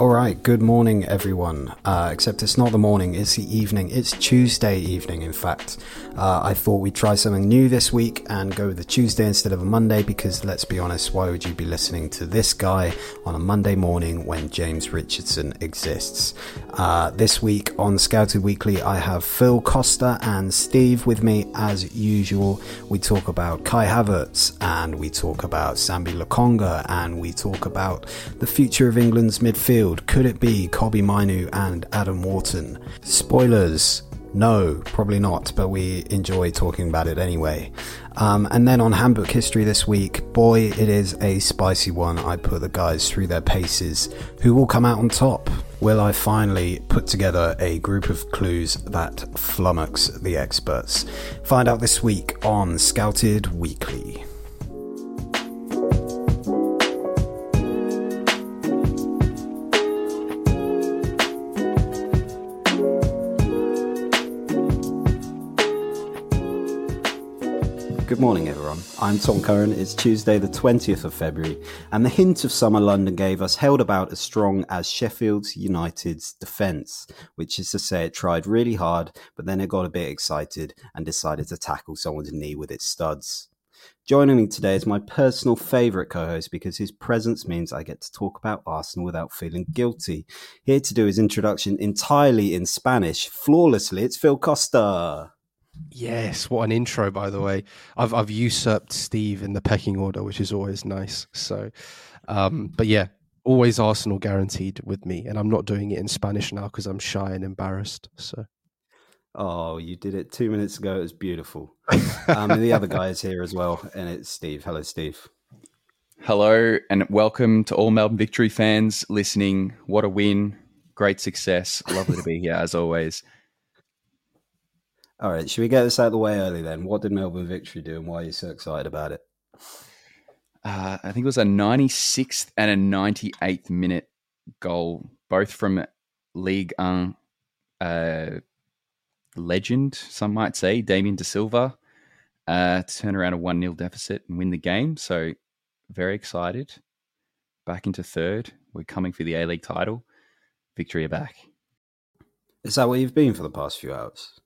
All right, good morning, everyone. Uh, except it's not the morning, it's the evening. It's Tuesday evening, in fact. Uh, I thought we'd try something new this week and go with a Tuesday instead of a Monday because, let's be honest, why would you be listening to this guy on a Monday morning when James Richardson exists? Uh, this week on Scouted Weekly, I have Phil Costa and Steve with me as usual. We talk about Kai Havertz and we talk about Sambi Lokonga and we talk about the future of England's midfield could it be Kobbie Mainoo and Adam Wharton? Spoilers. No, probably not, but we enjoy talking about it anyway. Um, and then on Handbook History this week, boy, it is a spicy one. I put the guys through their paces. Who will come out on top? Will I finally put together a group of clues that flummox the experts? Find out this week on Scouted Weekly. Good morning, everyone. I'm Tom Curran. It's Tuesday, the 20th of February, and the hint of summer London gave us held about as strong as Sheffield United's defence, which is to say, it tried really hard, but then it got a bit excited and decided to tackle someone's knee with its studs. Joining me today is my personal favourite co host because his presence means I get to talk about Arsenal without feeling guilty. Here to do his introduction entirely in Spanish, flawlessly, it's Phil Costa. Yes, what an intro, by the way. I've I've usurped Steve in the pecking order, which is always nice. So, um, but yeah, always Arsenal guaranteed with me, and I'm not doing it in Spanish now because I'm shy and embarrassed. So, oh, you did it two minutes ago. It was beautiful. um, and the other guy is here as well, and it's Steve. Hello, Steve. Hello, and welcome to all Melbourne Victory fans listening. What a win! Great success. Lovely to be here as always. All right, should we get this out of the way early then? What did Melbourne Victory do and why are you so excited about it? Uh, I think it was a 96th and a 98th minute goal, both from League uh, legend, some might say, Damien Da Silva, uh, to turn around a 1 0 deficit and win the game. So, very excited. Back into third. We're coming for the A League title. Victory are back. Is that where you've been for the past few hours?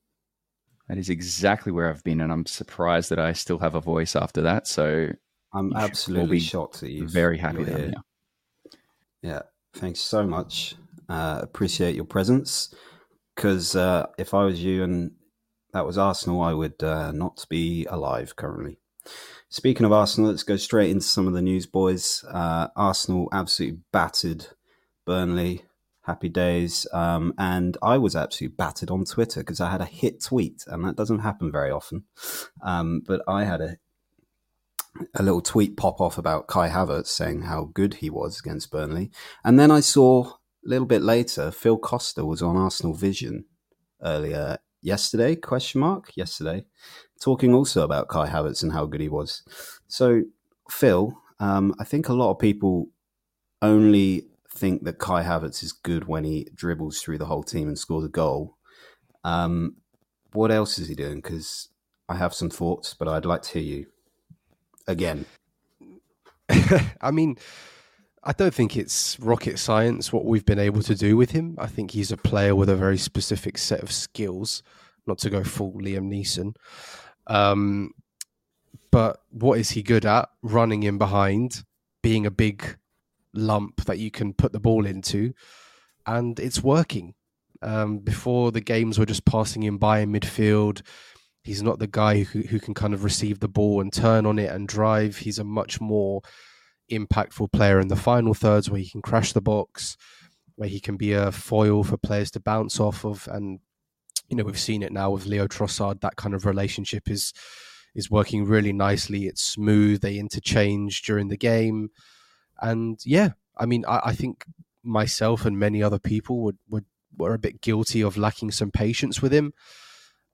That is exactly where I've been, and I'm surprised that I still have a voice after that. So I'm absolutely shocked that you very happy that here. Yeah, thanks so much. Uh, appreciate your presence. Because uh, if I was you and that was Arsenal, I would uh, not be alive currently. Speaking of Arsenal, let's go straight into some of the news, boys. Uh, Arsenal absolutely battered Burnley happy days. Um, and I was absolutely battered on Twitter because I had a hit tweet, and that doesn't happen very often. Um, but I had a a little tweet pop off about Kai Havertz saying how good he was against Burnley, and then I saw a little bit later Phil Costa was on Arsenal Vision earlier yesterday question mark yesterday talking also about Kai Havertz and how good he was. So Phil, um, I think a lot of people only think that Kai Havertz is good when he dribbles through the whole team and scores a goal. Um, what else is he doing? Because I have some thoughts, but I'd like to hear you again. I mean, I don't think it's rocket science what we've been able to do with him. I think he's a player with a very specific set of skills, not to go full Liam Neeson. Um, but what is he good at? Running in behind, being a big lump that you can put the ball into, and it's working. Um, before the games were just passing him by in midfield. He's not the guy who, who can kind of receive the ball and turn on it and drive. He's a much more impactful player in the final thirds where he can crash the box, where he can be a foil for players to bounce off of. And, you know, we've seen it now with Leo Trossard. That kind of relationship is is working really nicely. It's smooth. They interchange during the game and yeah, I mean, I, I think myself and many other people would, would were a bit guilty of lacking some patience with him,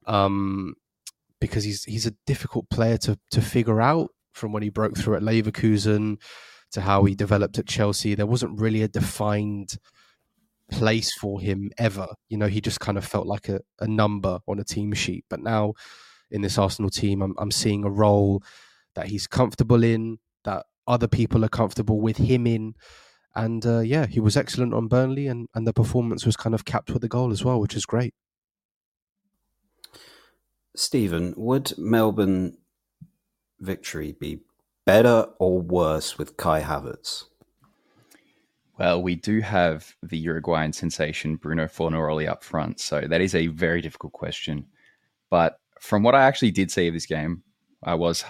um, because he's he's a difficult player to to figure out. From when he broke through at Leverkusen to how he developed at Chelsea, there wasn't really a defined place for him ever. You know, he just kind of felt like a, a number on a team sheet. But now in this Arsenal team, I'm, I'm seeing a role that he's comfortable in, that other people are comfortable with him in. And uh, yeah, he was excellent on Burnley, and, and the performance was kind of capped with the goal as well, which is great. Stephen, would Melbourne victory be better or worse with Kai Havertz? Well, we do have the Uruguayan sensation Bruno Fornaroli up front, so that is a very difficult question. But from what I actually did see of this game, I was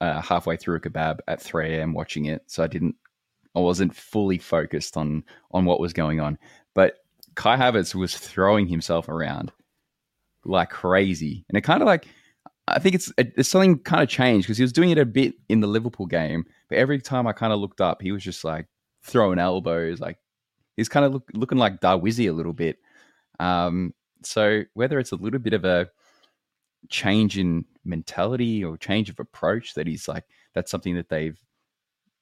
uh, halfway through a kebab at 3 a.m. watching it, so I didn't, I wasn't fully focused on on what was going on. But Kai Havertz was throwing himself around like crazy, and it kind of like I think it's it's something kind of changed because he was doing it a bit in the Liverpool game, but every time I kind of looked up, he was just like throwing elbows, like he's kind of look, looking like Darwizzy a little bit. Um, so whether it's a little bit of a change in mentality or change of approach that he's like that's something that they've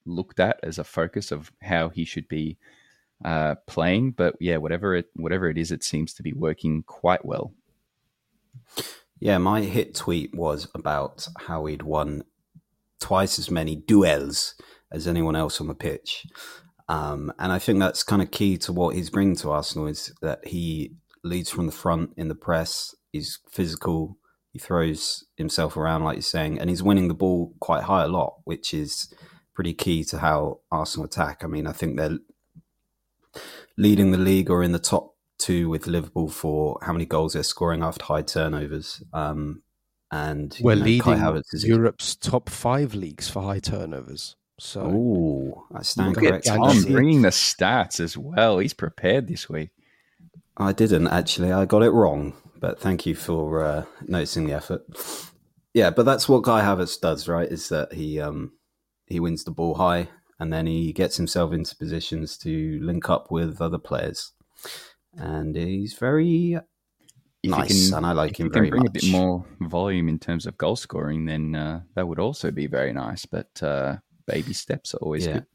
looked at as a focus of how he should be uh, playing. But yeah, whatever it whatever it is, it seems to be working quite well. Yeah, my hit tweet was about how he'd won twice as many duels as anyone else on the pitch. Um, and I think that's kind of key to what he's bringing to Arsenal is that he leads from the front in the press. He's physical. He throws himself around, like you're saying, and he's winning the ball quite high a lot, which is pretty key to how Arsenal attack. I mean, I think they're leading the league or in the top two with Liverpool for how many goals they're scoring after high turnovers. Um, and we're you know, leading Europe's top five leagues for high turnovers. So, oh, I stand corrected. Tom bringing the stats as well. He's prepared this week. I didn't actually. I got it wrong, but thank you for uh, noticing the effort. Yeah, but that's what Kai Havertz does, right? Is that he um, he wins the ball high and then he gets himself into positions to link up with other players and he's very if nice, can, and I like him very bring much. a bit more volume in terms of goal scoring, then uh, that would also be very nice. But uh, baby steps are always yeah. good.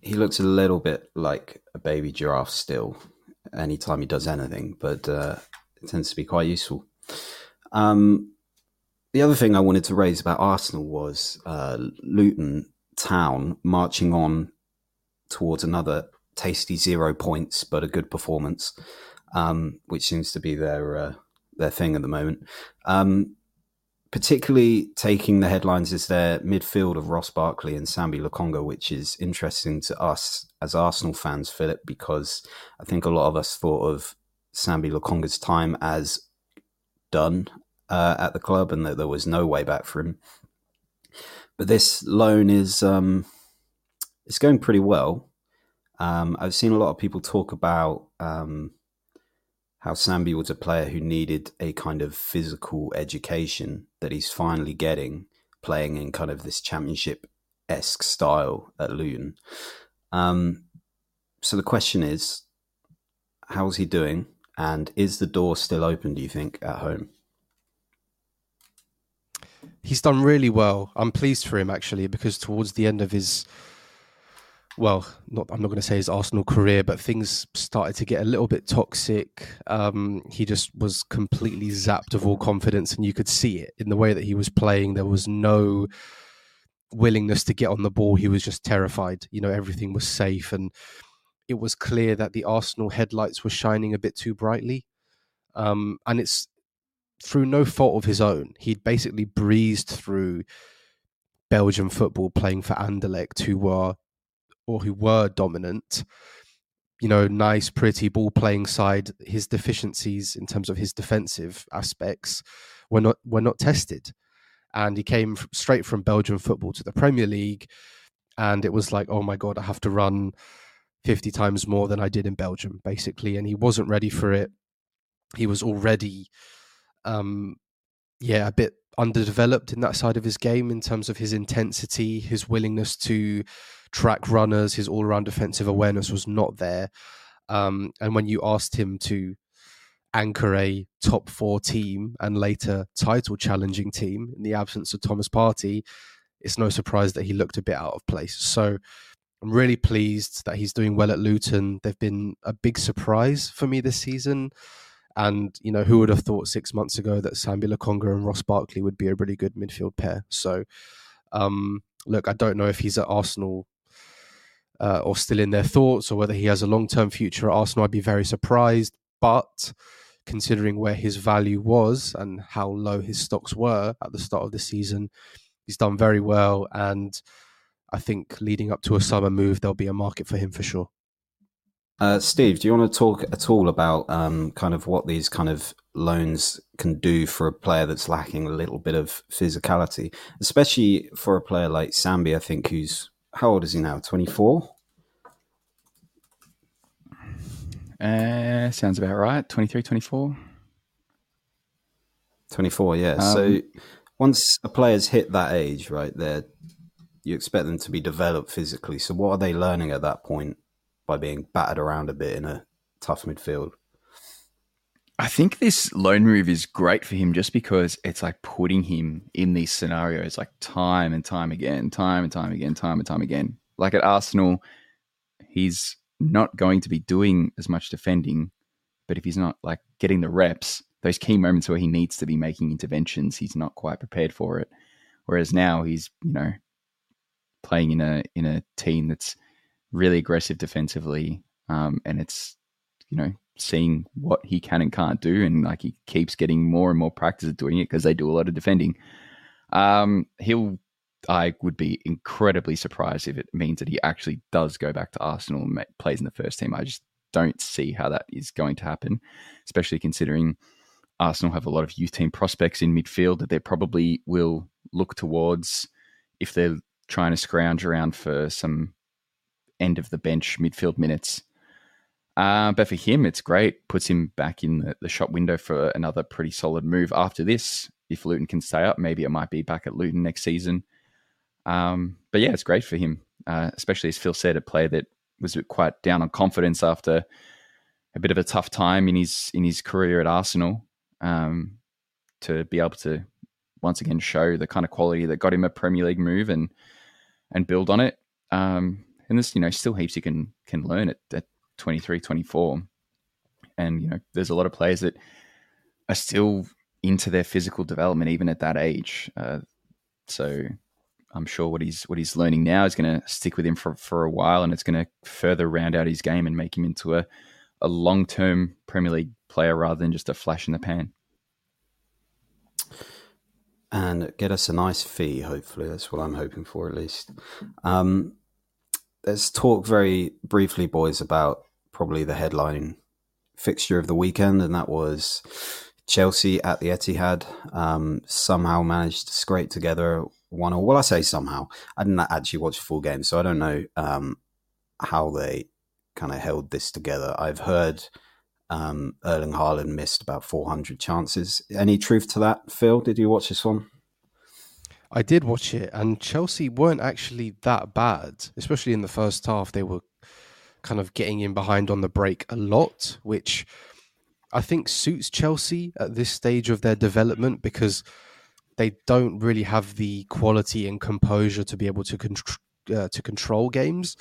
He looks a little bit like a baby giraffe still, anytime he does anything, but uh, it tends to be quite useful. Um, the other thing I wanted to raise about Arsenal was uh, Luton Town marching on towards another tasty zero points, but a good performance, um, which seems to be their uh, their thing at the moment. Um, particularly taking the headlines is their midfield of Ross Barkley and Sambi Lokonga, which is interesting to us as Arsenal fans, Philip, because I think a lot of us thought of Sambi Lokonga's time as done uh, at the club and that there was no way back for him. But this loan is um, it's going pretty well. Um, I've seen a lot of people talk about um, how Sambi was a player who needed a kind of physical education that he's finally getting, playing in kind of this championship esque style at Luton. Um, so the question is, how's he doing? And is the door still open, do you think, at home? He's done really well. I'm pleased for him actually because towards the end of his well, not I'm not going to say his Arsenal career, but things started to get a little bit toxic. Um, he just was completely zapped of all confidence, and you could see it in the way that he was playing. There was no willingness to get on the ball. He was just terrified. You know, everything was safe, and it was clear that the Arsenal headlights were shining a bit too brightly. Um, and it's through no fault of his own. He'd basically breezed through Belgian football playing for Anderlecht, who were or who were dominant, you know, nice, pretty ball playing side, his deficiencies in terms of his defensive aspects were not were not tested. And he came straight from Belgian football to the Premier League, and it was like, oh my god, I have to run fifty times more than I did in Belgium, basically. And he wasn't ready for it. He was already, um, yeah, a bit underdeveloped in that side of his game in terms of his intensity, his willingness to track runners, his all around defensive awareness was not there. Um, and when you asked him to anchor a top four team and later title challenging team in the absence of Thomas Partey, it's no surprise that he looked a bit out of place. So I'm really pleased that he's doing well at Luton. They've been a big surprise for me this season. And, you know, who would have thought six months ago that Sambi Lokonga and Ross Barkley would be a really good midfield pair? So, um, look, I don't know if he's at Arsenal uh, or still in their thoughts, or whether he has a long term future at Arsenal, I'd be very surprised. But considering where his value was and how low his stocks were at the start of the season, he's done very well. And I think leading up to a summer move, there'll be a market for him for sure. Uh, Steve, do you want to talk at all about um, kind of what these kind of loans can do for a player that's lacking a little bit of physicality, especially for a player like Sambi? I think who's how old is he now? Twenty four. Uh, sounds about right. 23, 24. 24, yeah. Um, so once a player's hit that age, right, there, you expect them to be developed physically. So what are they learning at that point by being battered around a bit in a tough midfield? I think this loan move is great for him just because it's like putting him in these scenarios like time and time again, time and time again, time and time again. Like at Arsenal, he's not going to be doing as much defending. But if he's not like getting the reps, those key moments where he needs to be making interventions, he's not quite prepared for it. Whereas now he's, you know, playing in a in a team that's really aggressive defensively, um, and it's you know seeing what he can and can't do, and like he keeps getting more and more practice at doing it because they do a lot of defending. Um, he'll I would be incredibly surprised if it means that he actually does go back to Arsenal and plays in the first team. I just don't see how that is going to happen, especially considering Arsenal have a lot of youth team prospects in midfield that they probably will look towards if they're trying to scrounge around for some end of the bench midfield minutes. Uh, but for him, it's great. Puts him back in the, the shop window for another pretty solid move after this. If Luton can stay up, maybe it might be back at Luton next season. Um, but yeah, it's great for him, uh, especially as Phil said, a player that was quite down on confidence after a bit of a tough time in his in his career at Arsenal. Um, to be able to once again show the kind of quality that got him a Premier League move and and build on it. Um, and there's you know still heaps you can can learn at, at 23, 24. And you know there's a lot of players that are still into their physical development even at that age. Uh, so I'm sure what he's what he's learning now is going to stick with him for, for a while, and it's going to further round out his game and make him into a, a long term Premier League player rather than just a flash in the pan. And get us a nice fee, hopefully. That's what I'm hoping for, at least. Um, let's talk very briefly, boys, about probably the headline fixture of the weekend, and that was Chelsea at the Etihad. Um, somehow managed to scrape together one or well, I say somehow. I didn't actually watch the full game, so I don't know um, how they kind of held this together. I've heard um, Erling Haaland missed about 400 chances. Any truth to that, Phil? Did you watch this one? I did watch it, and Chelsea weren't actually that bad, especially in the first half. They were kind of getting in behind on the break a lot, which I think suits Chelsea at this stage of their development because they don't really have the quality and composure to be able to uh, to control games.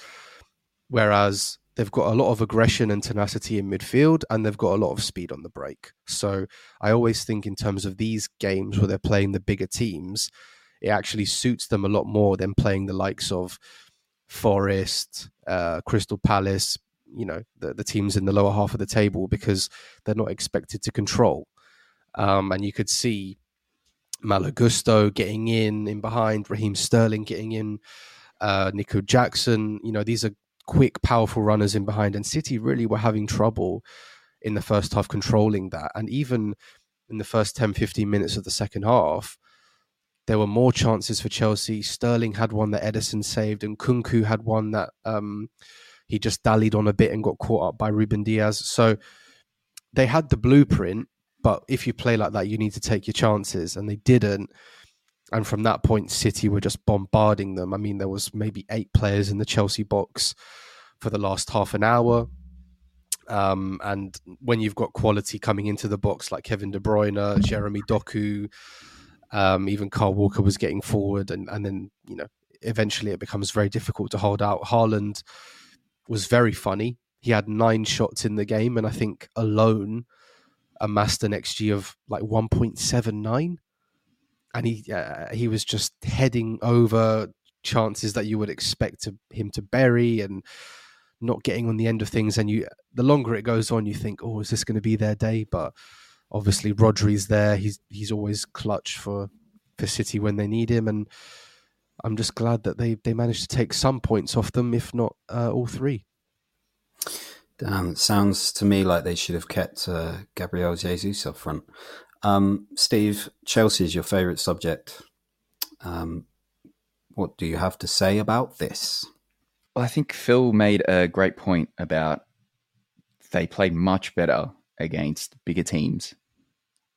Whereas they've got a lot of aggression and tenacity in midfield, and they've got a lot of speed on the break. So I always think in terms of these games where they're playing the bigger teams, it actually suits them a lot more than playing the likes of Forest, uh, Crystal Palace, you know, the, the teams in the lower half of the table because they're not expected to control. Um, and you could see Malo Gusto getting in in behind, Raheem Sterling getting in, uh, Nico Jackson. You know, these are quick, powerful runners in behind, and City really were having trouble in the first half controlling that. And even in the first 10, 15 minutes of the second half, there were more chances for Chelsea. Sterling had one that Ederson saved, and Nkunku had one that um, he just dallied on a bit and got caught up by Ruben Dias. So they had the blueprint but if you play like that, you need to take your chances, and they didn't. And from that point, City were just bombarding them. I mean, there was maybe eight players in the Chelsea box for the last half an hour. Um, and when you've got quality coming into the box like Kevin De Bruyne, Jeremy Doku, um, even Kyle Walker was getting forward, and, and then you know eventually it becomes very difficult to hold out. Haaland was very funny. He had nine shots in the game, and I think alone amassed an XG of like 1.79, and he uh, he was just heading over, chances that you would expect to, him to bury and not getting on the end of things. And you, the longer it goes on, you think, oh, is this going to be their day? But obviously, Rodri's there. He's he's always clutch for for City when they need him, and I'm just glad that they they managed to take some points off them, if not uh, all three. Damn, it sounds to me like they should have kept uh, Gabriel Jesus up front. Um, Steve, Chelsea is your favourite subject. Um, what do you have to say about this? Well, I think Phil made a great point about they played much better against bigger teams.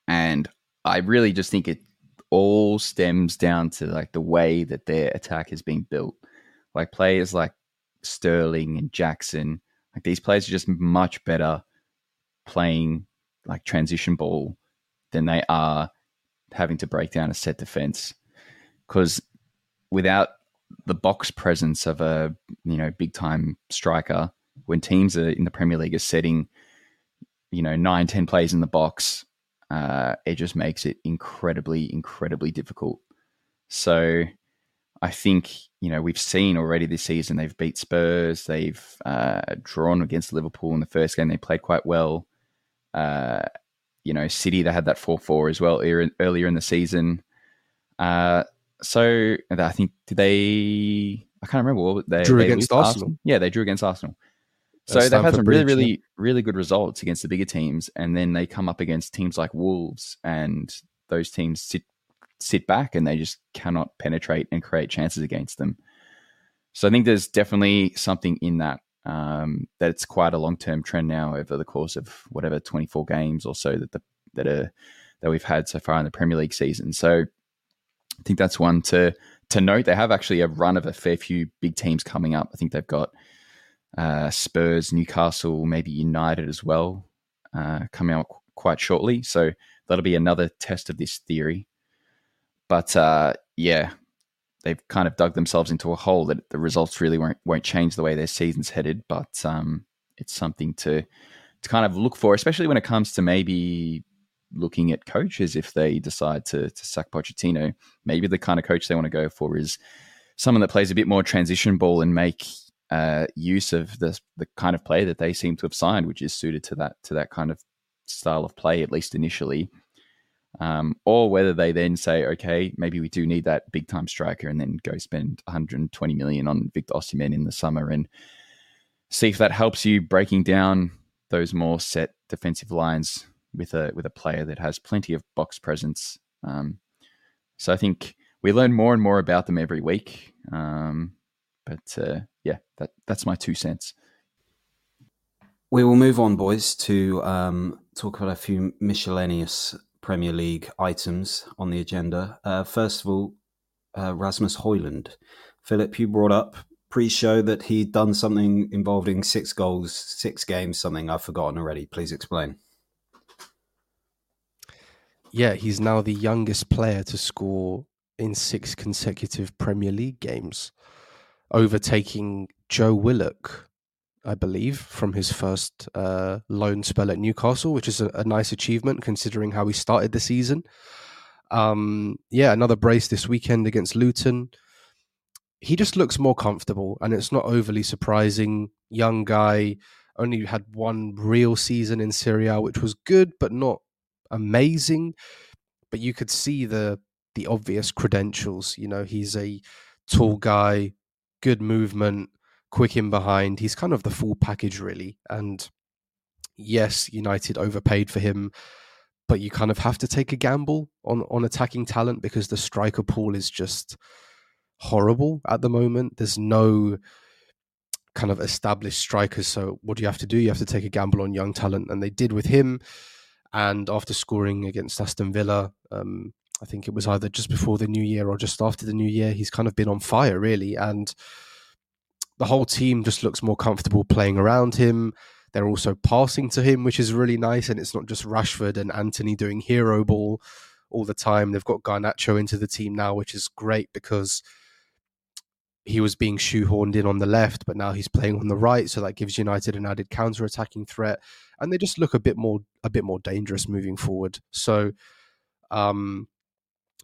And I really just think it all stems down to like the way that their attack is being built. Like players like Sterling and Jackson, like these players are just much better playing like transition ball than they are having to break down a set defense. Because without the box presence of a you know big time striker, when teams are in the Premier League are setting you know nine ten plays in the box, uh, it just makes it incredibly incredibly difficult. So I think you know we've seen already this season they've beat Spurs, they've uh, drawn against Liverpool in the first game. They played quite well. Uh, you know, City they had that four four as well earlier in the season. Uh, so I think did they? I can't remember what they drew they against Arsenal. Arsenal. Yeah, they drew against Arsenal. So they've had some really, really, really good results against the bigger teams, and then they come up against teams like Wolves, and those teams sit sit back and they just cannot penetrate and create chances against them. So I think there's definitely something in that. Um, that it's quite a long term trend now over the course of whatever 24 games or so that the that are that we've had so far in the Premier League season. So I think that's one to to note. They have actually a run of a fair few big teams coming up. I think they've got uh, Spurs, Newcastle, maybe United as well uh, coming out qu- quite shortly. So that'll be another test of this theory. But uh, yeah, they've kind of dug themselves into a hole that the results really won't won't change the way their season's headed. But um, it's something to to kind of look for, especially when it comes to maybe looking at coaches if they decide to, to sack Pochettino. Maybe the kind of coach they want to go for is someone that plays a bit more transition ball and make uh, use of the the kind of play that they seem to have signed, which is suited to that to that kind of style of play, at least initially. Um, or whether they then say, okay, maybe we do need that big time striker, and then go spend 120 million on Victor Osimhen in the summer and see if that helps you breaking down those more set defensive lines with a with a player that has plenty of box presence. Um, so I think we learn more and more about them every week. Um, but uh, yeah, that that's my two cents. We will move on, boys, to um, talk about a few miscellaneous Premier League items on the agenda. Uh, first of all, uh, Rasmus Højlund. Philip, you brought up pre-show that he'd done something involving six goals, six games, something I've forgotten already. Please explain yeah, he's now the youngest player to score in six consecutive Premier League games, overtaking Joe Willock, I believe, from his first uh, loan spell at Newcastle, which is a, a, nice achievement considering how he started the season. Um, yeah, another brace this weekend against Luton. He just looks more comfortable, and it's not overly surprising. Young guy, only had one real season in Serie A, which was good, but not amazing, but you could see the the obvious credentials. You know, he's a tall guy, good movement, quick in behind. He's kind of the full package, really. And yes, United overpaid for him, but you kind of have to take a gamble on on attacking talent because the striker pool is just horrible at the moment. There's no kind of established strikers. So what do you have to do? You have to take a gamble on young talent, and they did with him. And after scoring against Aston Villa, um, I think it was either just before the new year or just after the new year, he's kind of been on fire, really. And the whole team just looks more comfortable playing around him. They're also passing to him, which is really nice. And it's not just Rashford and Antony doing hero ball all the time. They've got Garnacho into the team now, which is great because he was being shoehorned in on the left, but now he's playing on the right, so that gives United an added counter-attacking threat, and they just look a bit more a bit more dangerous moving forward. So, um,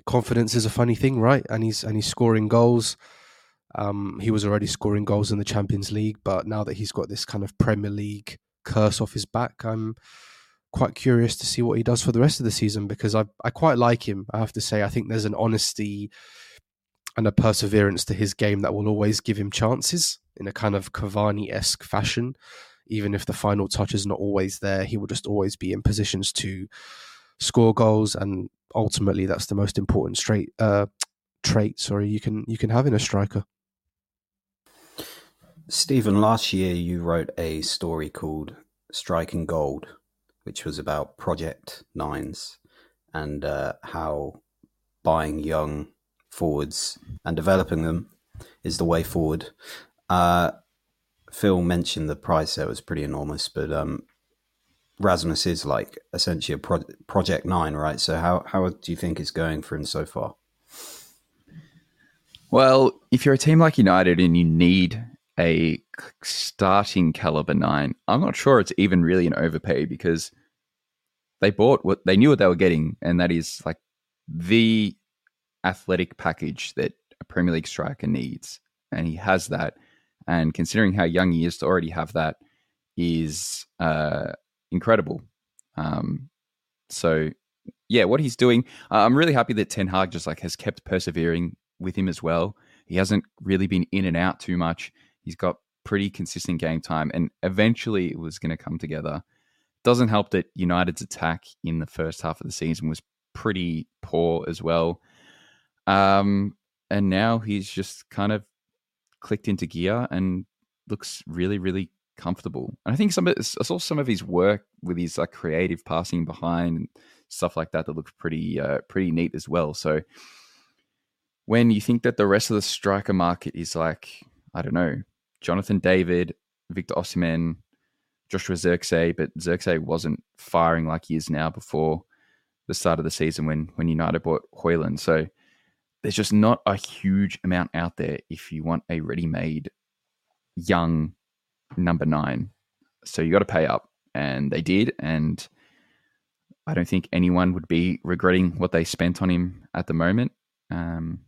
confidence is a funny thing, right? And he's and he's scoring goals. Um, he was already scoring goals in the Champions League, but now that he's got this kind of Premier League curse off his back, I'm quite curious to see what he does for the rest of the season because I I quite like him. I have to say, I think there's an honesty and a perseverance to his game that will always give him chances in a kind of Cavani esque fashion. Even if the final touch is not always there, he will just always be in positions to score goals, and ultimately, that's the most important straight uh, trait. Sorry, you can you can have in a striker. Stephen, last year you wrote a story called "Striking Gold," which was about Project Nines and uh, how buying young forwards and developing them is the way forward. Uh, Phil mentioned the price there was pretty enormous, but um, Rasmus is like essentially a pro- Project Nine, right? So how how do you think it's going for him so far? Well, if you're a team like United and you need a starting caliber nine, I'm not sure it's even really an overpay because they bought what they knew what they were getting, and that is like the athletic package that a Premier League striker needs, and he has that. And considering how young he is to already have that is uh, incredible. Um, so yeah, what he's doing, uh, I'm really happy that Ten Hag just like has kept persevering with him as well. He hasn't really been in and out too much. He's got pretty consistent game time, and eventually it was going to come together. Doesn't help that United's attack in the first half of the season was pretty poor as well. Um, and now he's just kind of clicked into gear and looks really, really comfortable. And I think some of I saw some of his work with his like creative passing behind and stuff like that that looks pretty uh, pretty neat as well. So when you think that the rest of the striker market is like I don't know Jonathan David, Victor Osimhen, Joshua Zirkzee, but Zirkzee wasn't firing like he is now before the start of the season when when United bought Højlund. So there's just not a huge amount out there if you want a ready-made young number nine. So you got to pay up, and they did. And I don't think anyone would be regretting what they spent on him at the moment. Um,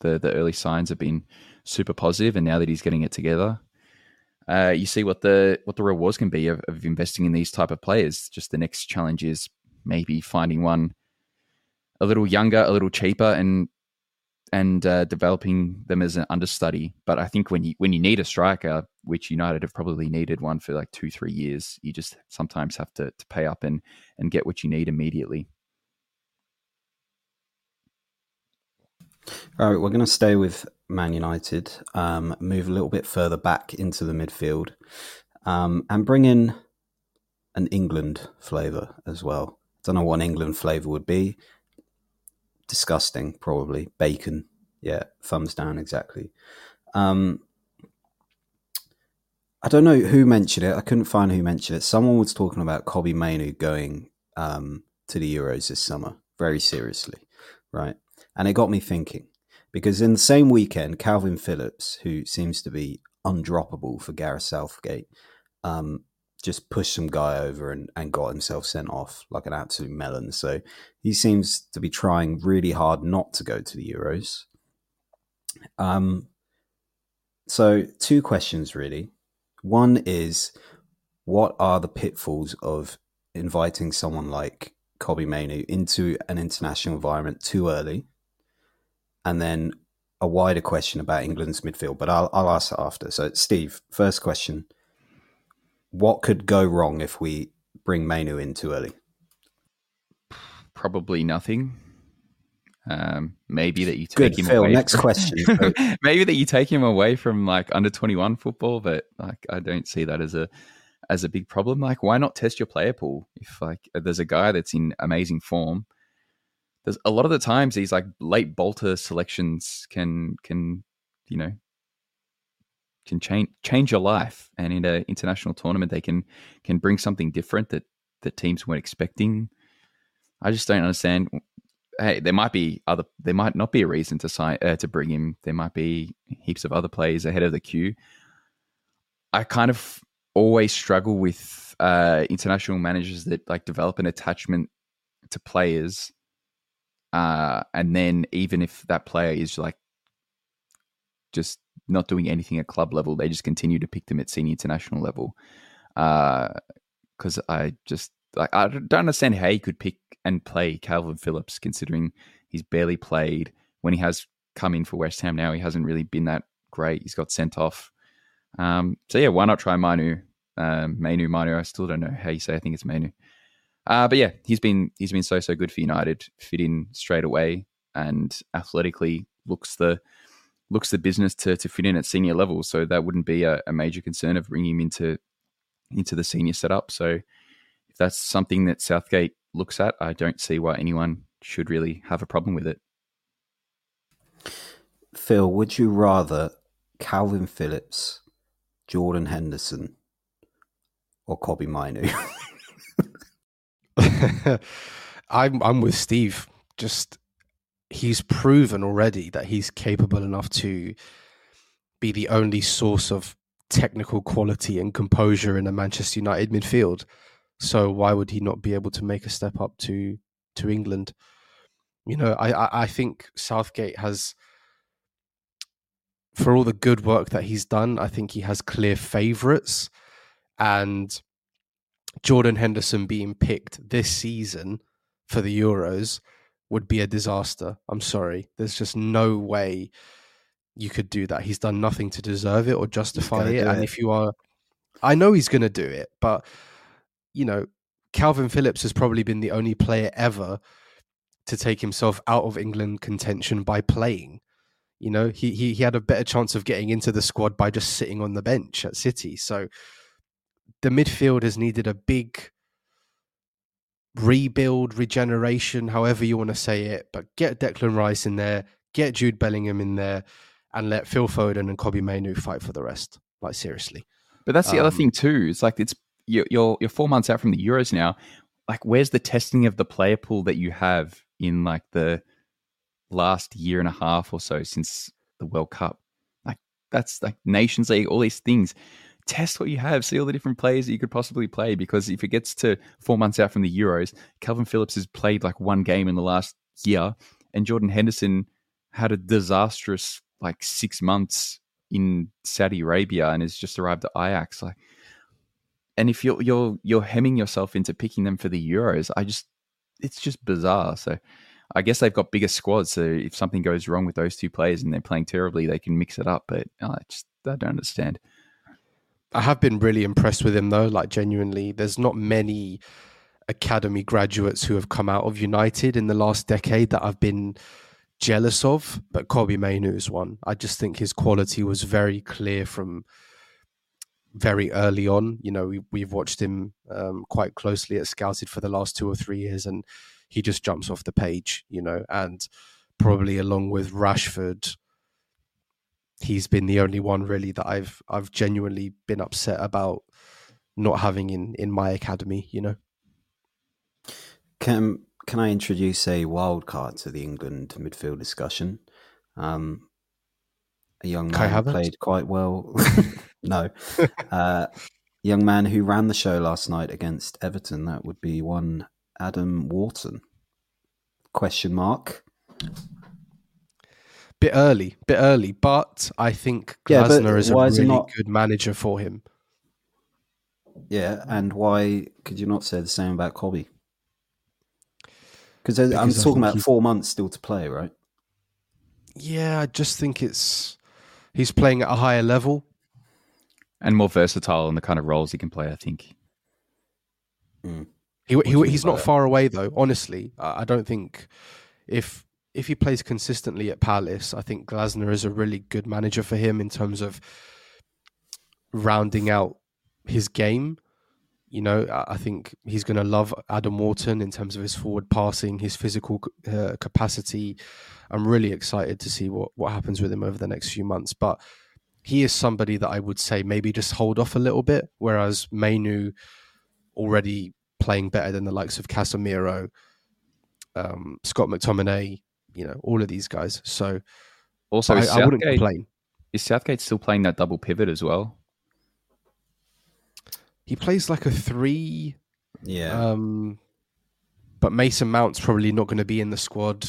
the the early signs have been super positive, and now that he's getting it together, uh, you see what the what the rewards can be of, of investing in these type of players. Just the next challenge is maybe finding one a little younger, a little cheaper, and and uh, developing them as an understudy. But I think when you when you need a striker, which United have probably needed one for like two three years, you just sometimes have to to pay up and and get what you need immediately. All right, we're going to stay with Man United, um, move a little bit further back into the midfield, um, and bring in an England flavour as well. Don't know what an England flavour would be disgusting, probably. Bacon. Yeah, thumbs down, exactly. Um, I don't know who mentioned it. I couldn't find who mentioned it. Someone was talking about Kobbie Mainoo going um, to the Euros this summer, very seriously, right? And it got me thinking because in the same weekend, Kalvin Phillips, who seems to be undroppable for Gareth Southgate, um, just pushed some guy over and, and got himself sent off like an absolute melon. So he seems to be trying really hard not to go to the Euros. Um, so two questions really. One is, what are the pitfalls of inviting someone like Kobbie Mainoo into an international environment too early? And then a wider question about England's midfield, but I'll, I'll ask that after. So, Steve, first question what could go wrong if we bring Mainoo in too early? Probably nothing. Um, maybe that you take Good, him Phil, away. Next from, question. maybe that you take him away from like under twenty one football, but like I don't see that as a as a big problem. Like, why not test your player pool? If like there's a guy that's in amazing form, there's a lot of the times these like late bolter selections can can you know can change change your life. And in an international tournament, they can can bring something different that that teams weren't expecting. I just don't understand. Hey, there might be other. There might not be a reason to sign uh, to bring him. There might be heaps of other players ahead of the queue. I kind of always struggle with uh, international managers that like develop an attachment to players, uh, and then even if that player is like just not doing anything at club level. They just continue to pick them at senior international level. Because uh, I just like I don't understand how he could pick and play Kalvin Phillips, considering he's barely played. When he has come in for West Ham now, he hasn't really been that great. He's got sent off. Um, so yeah, why not try Manu? Um, Manu, Manu. I still don't know how you say. I think it's Manu. Uh, but yeah, he's been he's been so so good for United. Fit in straight away, and athletically looks the looks the business to to fit in at senior level. So that wouldn't be a, a major concern of bringing him into into the senior setup. So if that's something that Southgate looks at, I don't see why anyone should really have a problem with it. Phil, would you rather Kalvin Phillips, Jordan Henderson, or Kobbie Mainoo? I'm I'm with Steve. Just he's proven already that he's capable enough to be the only source of technical quality and composure in a Manchester United midfield. So why would he not be able to make a step up to to England? You know, I I think Southgate has, for all the good work that he's done, I think he has clear favourites, and Jordan Henderson being picked this season for the Euros would be a disaster. I'm sorry. There's just no way you could do that. He's done nothing to deserve it or justify it. And it. if you are, I know he's going to do it, but, you know, Kalvin Phillips has probably been the only player ever to take himself out of England contention by playing. You know, he, he, he had a better chance of getting into the squad by just sitting on the bench at City. So, the midfield has needed a big rebuild, regeneration, however you want to say it. But get Declan Rice in there, get Jude Bellingham in there, and let Phil Foden and Kobbie Mainoo fight for the rest. Like seriously. But that's the um, other thing too. It's like it's you're, you're you're four months out from the Euros now. Like, where's the testing of the player pool that you have in like the last year and a half or so since the World Cup? Like, that's like Nations League, all these things test what you have, see all the different players that you could possibly play. Because if it gets to four months out from the Euros, Kalvin Phillips has played like one game in the last year, and Jordan Henderson had a disastrous like six months in Saudi Arabia and has just arrived at Ajax. Like, and if you're you're you're hemming yourself into picking them for the Euros, I just it's just bizarre. So. I guess they've got bigger squads, so if something goes wrong with those two players and they're playing terribly, they can mix it up. But oh, I just I don't understand. I have been really impressed with him though. Like genuinely, there's not many academy graduates who have come out of United in the last decade that I've been jealous of. But Kobbie Mainoo is one. I just think his quality was very clear from very early on. You know, we, we've watched him um, quite closely at Scouted for the last two or three years, and he just jumps off the page. You know, and probably along with Rashford he's been the only one really that I've I've genuinely been upset about not having in in my academy. You know. Can can I introduce a wild card to the England midfield discussion? Um, a young man who played quite well. no, uh, young man who ran the show last night against Everton. That would be one Adam Wharton. Question mark bit early, bit early, but I think Glasner yeah, is a really not... good manager for him. Yeah, and why could you not say the same about Kobbie? Because I'm talking about he's... four months still to play, right? Yeah, I just think it's he's playing at a higher level and more versatile in the kind of roles he can play. I think. Mm. He, he he's not far away though. Honestly, I don't think if if he plays consistently at Palace, I think Glasner is a really good manager for him in terms of rounding out his game. You know, I think he's going to love Adam Wharton in terms of his forward passing, his physical uh, capacity. I'm really excited to see what, what happens with him over the next few months. But he is somebody that I would say maybe just hold off a little bit, whereas Mainoo already playing better than the likes of Casemiro, um, Scott McTominay, you know, all of these guys. So also, I, I wouldn't complain. Is Southgate still playing that double pivot as well? He plays like a three. Yeah. Um, but Mason Mount's probably not going to be in the squad.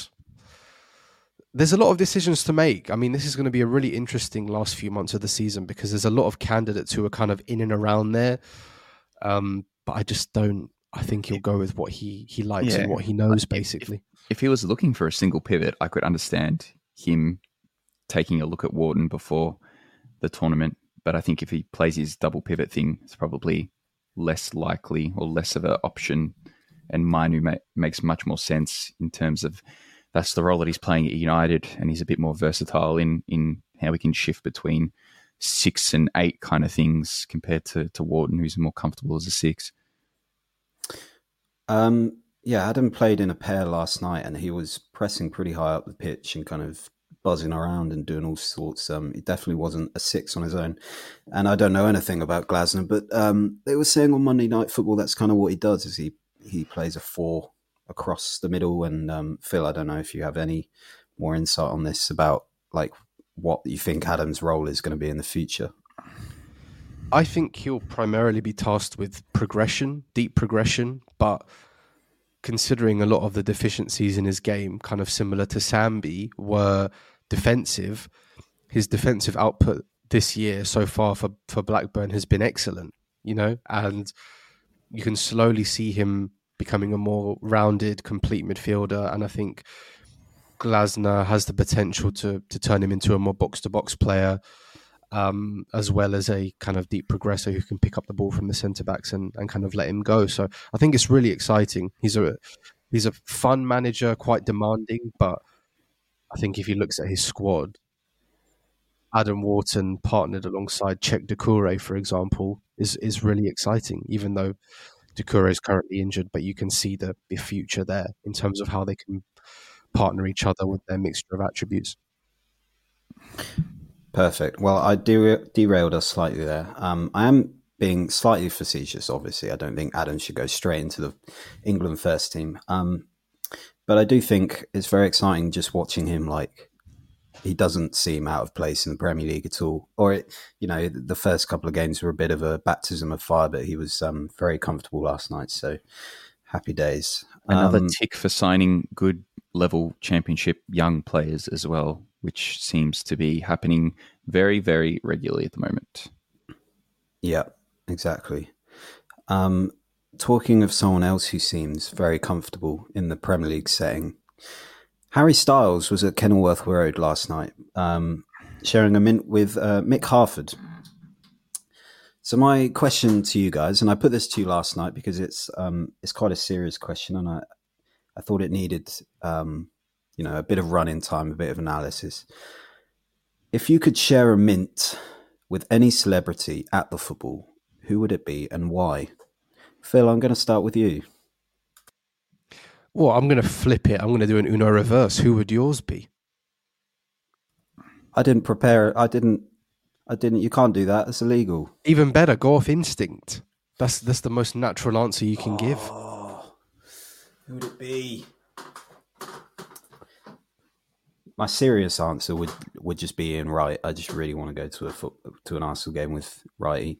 there's a lot of decisions to make. I mean, this is going to be a really interesting last few months of the season because there's a lot of candidates who are kind of in and around there. Um, but I just don't. I think he'll go with what he he likes Yeah. and what he knows, basically. If he was looking for a single pivot, I could understand him taking a look at Wharton before the tournament. But I think if he plays his double pivot thing, it's probably less likely or less of an option. And Mainoo ma- makes much more sense in terms of that's the role that he's playing at United, and he's a bit more versatile in in how he can shift between six and eight kind of things compared to to Wharton, who's more comfortable as a six. Um, yeah, Adam played in a pair last night, and he was pressing pretty high up the pitch and kind of buzzing around and doing all sorts. Um, he definitely wasn't a six on his own. And I don't know anything about Glasner, but um, they were saying on Monday Night Football that's kind of what he does. Is he he plays a four across the middle? And um, Phil, I don't know if you have any more insight on this about like what you think Adam's role is going to be in the future. I think he'll primarily be tasked with progression, deep progression, but considering a lot of the deficiencies in his game, kind of similar to Sambi, were defensive, his defensive output this year so far for, for Blackburn has been excellent, you know, and you can slowly see him becoming a more rounded, complete midfielder. And I think Glasner has the potential to to turn him into a more box to box player um, as well as a kind of deep progressor who can pick up the ball from the centre backs and, and kind of let him go. So I think it's really exciting. He's a he's a fun manager, quite demanding, but I think if he looks at his squad, Adam Wharton partnered alongside Cheick Doucouré, for example, is is really exciting. Even though Doucouré is currently injured, but you can see the, the future there in terms of how they can partner each other with their mixture of attributes. Perfect. Well, I de- derailed us slightly there. Um, I am being slightly facetious. Obviously, I don't think Adam should go straight into the England first team. Um, but I do think it's very exciting just watching him. Like he doesn't seem out of place in the Premier League at all. Or it, you know, the first couple of games were a bit of a baptism of fire, but he was um, very comfortable last night. So happy days. Another Um, tick for signing good level championship young players as well, which seems to be happening very, very regularly at the moment. Yeah, exactly. Um, talking of someone else who seems very comfortable in the Premier League setting, Harry Styles was at Kenilworth Road last night, um, sharing a mint with uh, Mick Harford. So my question to you guys, and I put this to you last night because it's um, it's quite a serious question, and I I thought it needed um, you know a bit of running time, a bit of analysis. If you could share a mint with any celebrity at the football, who would it be and why? Phil, I'm going to start with you. Well, I'm going to flip it. I'm going to do an Uno reverse. Who would yours be? I didn't prepare. I didn't. I didn't. You can't do that. It's illegal. Even better, go off instinct. That's that's the most natural answer you can give. Oh, who would it be? My serious answer would would just be Ian Wright. I just really want to go to a foot, to an Arsenal game with Wrighty.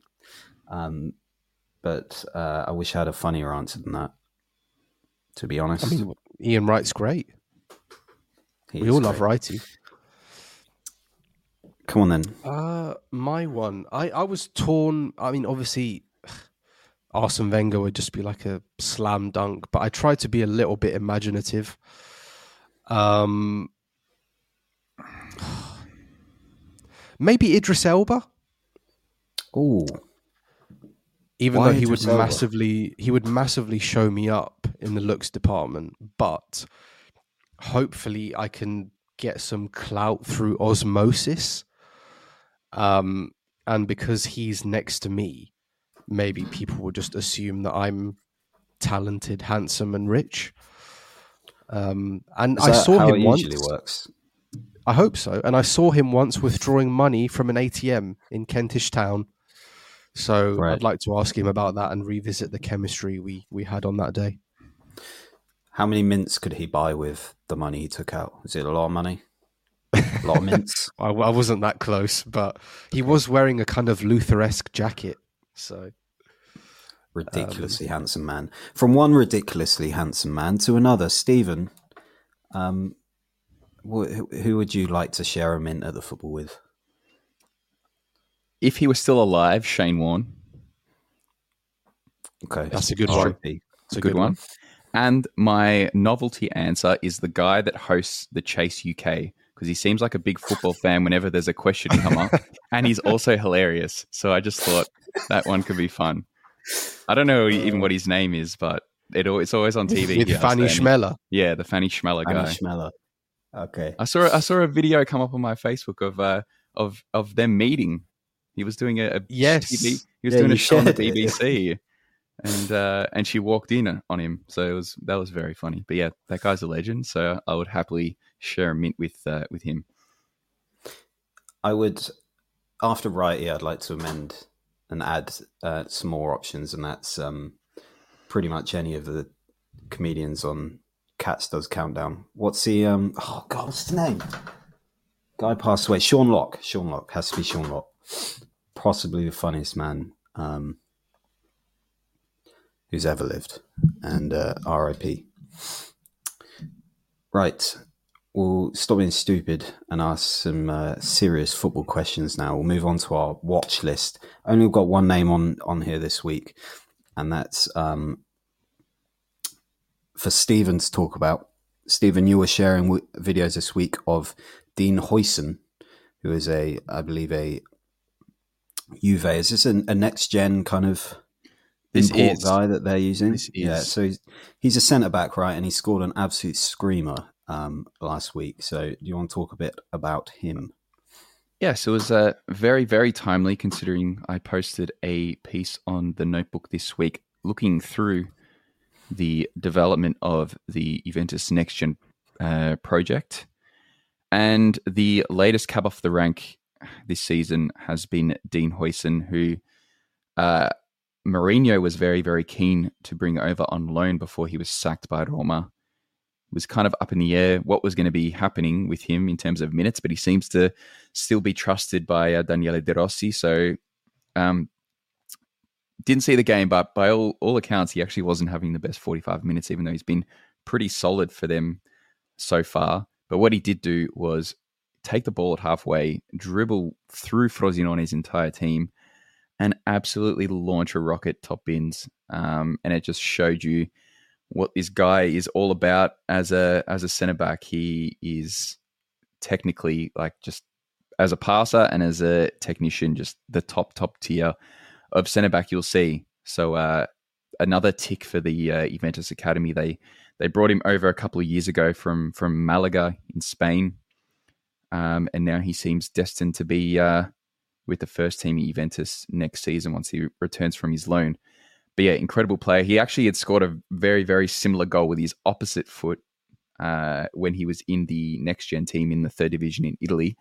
Um, but uh, I wish I had a funnier answer than that. To be honest, I mean, Ian Wright's great. He we all love great. Wrighty. Come on then. Uh, my one. I, I was torn. I mean, obviously, Arsene Wenger would just be like a slam dunk, but I tried to be a little bit imaginative. Um, maybe Idris Elba, Oh, even Why though he would massively he would massively show me up in the looks department, but hopefully I can get some clout through osmosis. Um, and because he's next to me, maybe people will just assume that I'm talented, handsome, and rich. Um, and I saw how him it once. usually works? I hope so. And I saw him once withdrawing money from an ATM in Kentish Town. So Right. I'd like to ask him about that and revisit the chemistry we we had on that day. How many mints could he buy with the money he took out? Is it a lot of money? A lot of mints. I, I wasn't that close, but he was wearing a kind of Luther-esque jacket. So Ridiculously handsome man. From one ridiculously handsome man to another, Stephen. Um, who, who would you like to share a mint at the football with? If he was still alive, Shane Warne. Okay, That's a good one. It's a good one. And my novelty answer is the guy that hosts the Chase UK because he seems like a big football fan whenever there's a question come up, and he's also hilarious. So I just thought that one could be fun. I don't know even what his name is, but it, it's always on TV. With Fanny that. Chmelar. Yeah, the Fanny Chmelar Annie guy. Chmelar. Okay. I saw I saw a video come up on my Facebook of uh, of of them meeting. He was doing a, a Yes. TV, he was Yeah, doing a show on the. BBC, and uh, and she walked in on him. So it was that was very funny. But yeah, that guy's a legend. So I would happily share a mint with uh, with him. I would, after Wrighty, I'd like to amend and add uh, some more options, and that's um, pretty much any of the comedians on Cats Does Countdown. What's the um? Oh God, what's the name? Guy passed away. Sean Lock. Sean Lock has to be Sean Lock. Possibly the funniest man um, who's ever lived, and uh, R.I.P. Right, we'll stop being stupid and ask some uh, serious football questions now. We'll move on to our watch list. Only got one name on on here this week, and that's um, for Stephen to talk about. Stephen, you were sharing w- videos this week of Dean Huijsen, who is a, I believe, a Juve. Is this a, a next gen kind of This import is. guy that they're using? This Yeah, so he's, he's a centre back, right? And he scored an absolute screamer um, last week. So do you want to talk a bit about him? Yes, it was uh, very, very timely considering I posted a piece on the notebook this week looking through the development of the Juventus Next Gen uh, project. And the latest cab off the rank this season has been Dean Huijsen, who uh, Mourinho was very, very keen to bring over on loan before he was sacked by Roma. It was kind of up in the air what was going to be happening with him in terms of minutes, but he seems to still be trusted by uh, Daniele De Rossi. So, um, didn't see the game, but by all, all accounts, he actually wasn't having the best 45 minutes, even though he's been pretty solid for them so far. But what he did do was take the ball at halfway, dribble through Frosinone's entire team, and absolutely launch a rocket top bins. Um, and it just showed you what this guy is all about as a as a centre back. He is technically like just as a passer and as a technician, just the top top tier of centre back you'll see. So uh, another tick for the uh, Juventus academy. They they brought him over a couple of years ago from from Malaga in Spain, um, and now he seems destined to be uh, with the first team at Juventus next season once he returns from his loan. But yeah, incredible player. He actually had scored a very very similar goal with his opposite foot uh, when he was in the next gen team in the third division in Italy.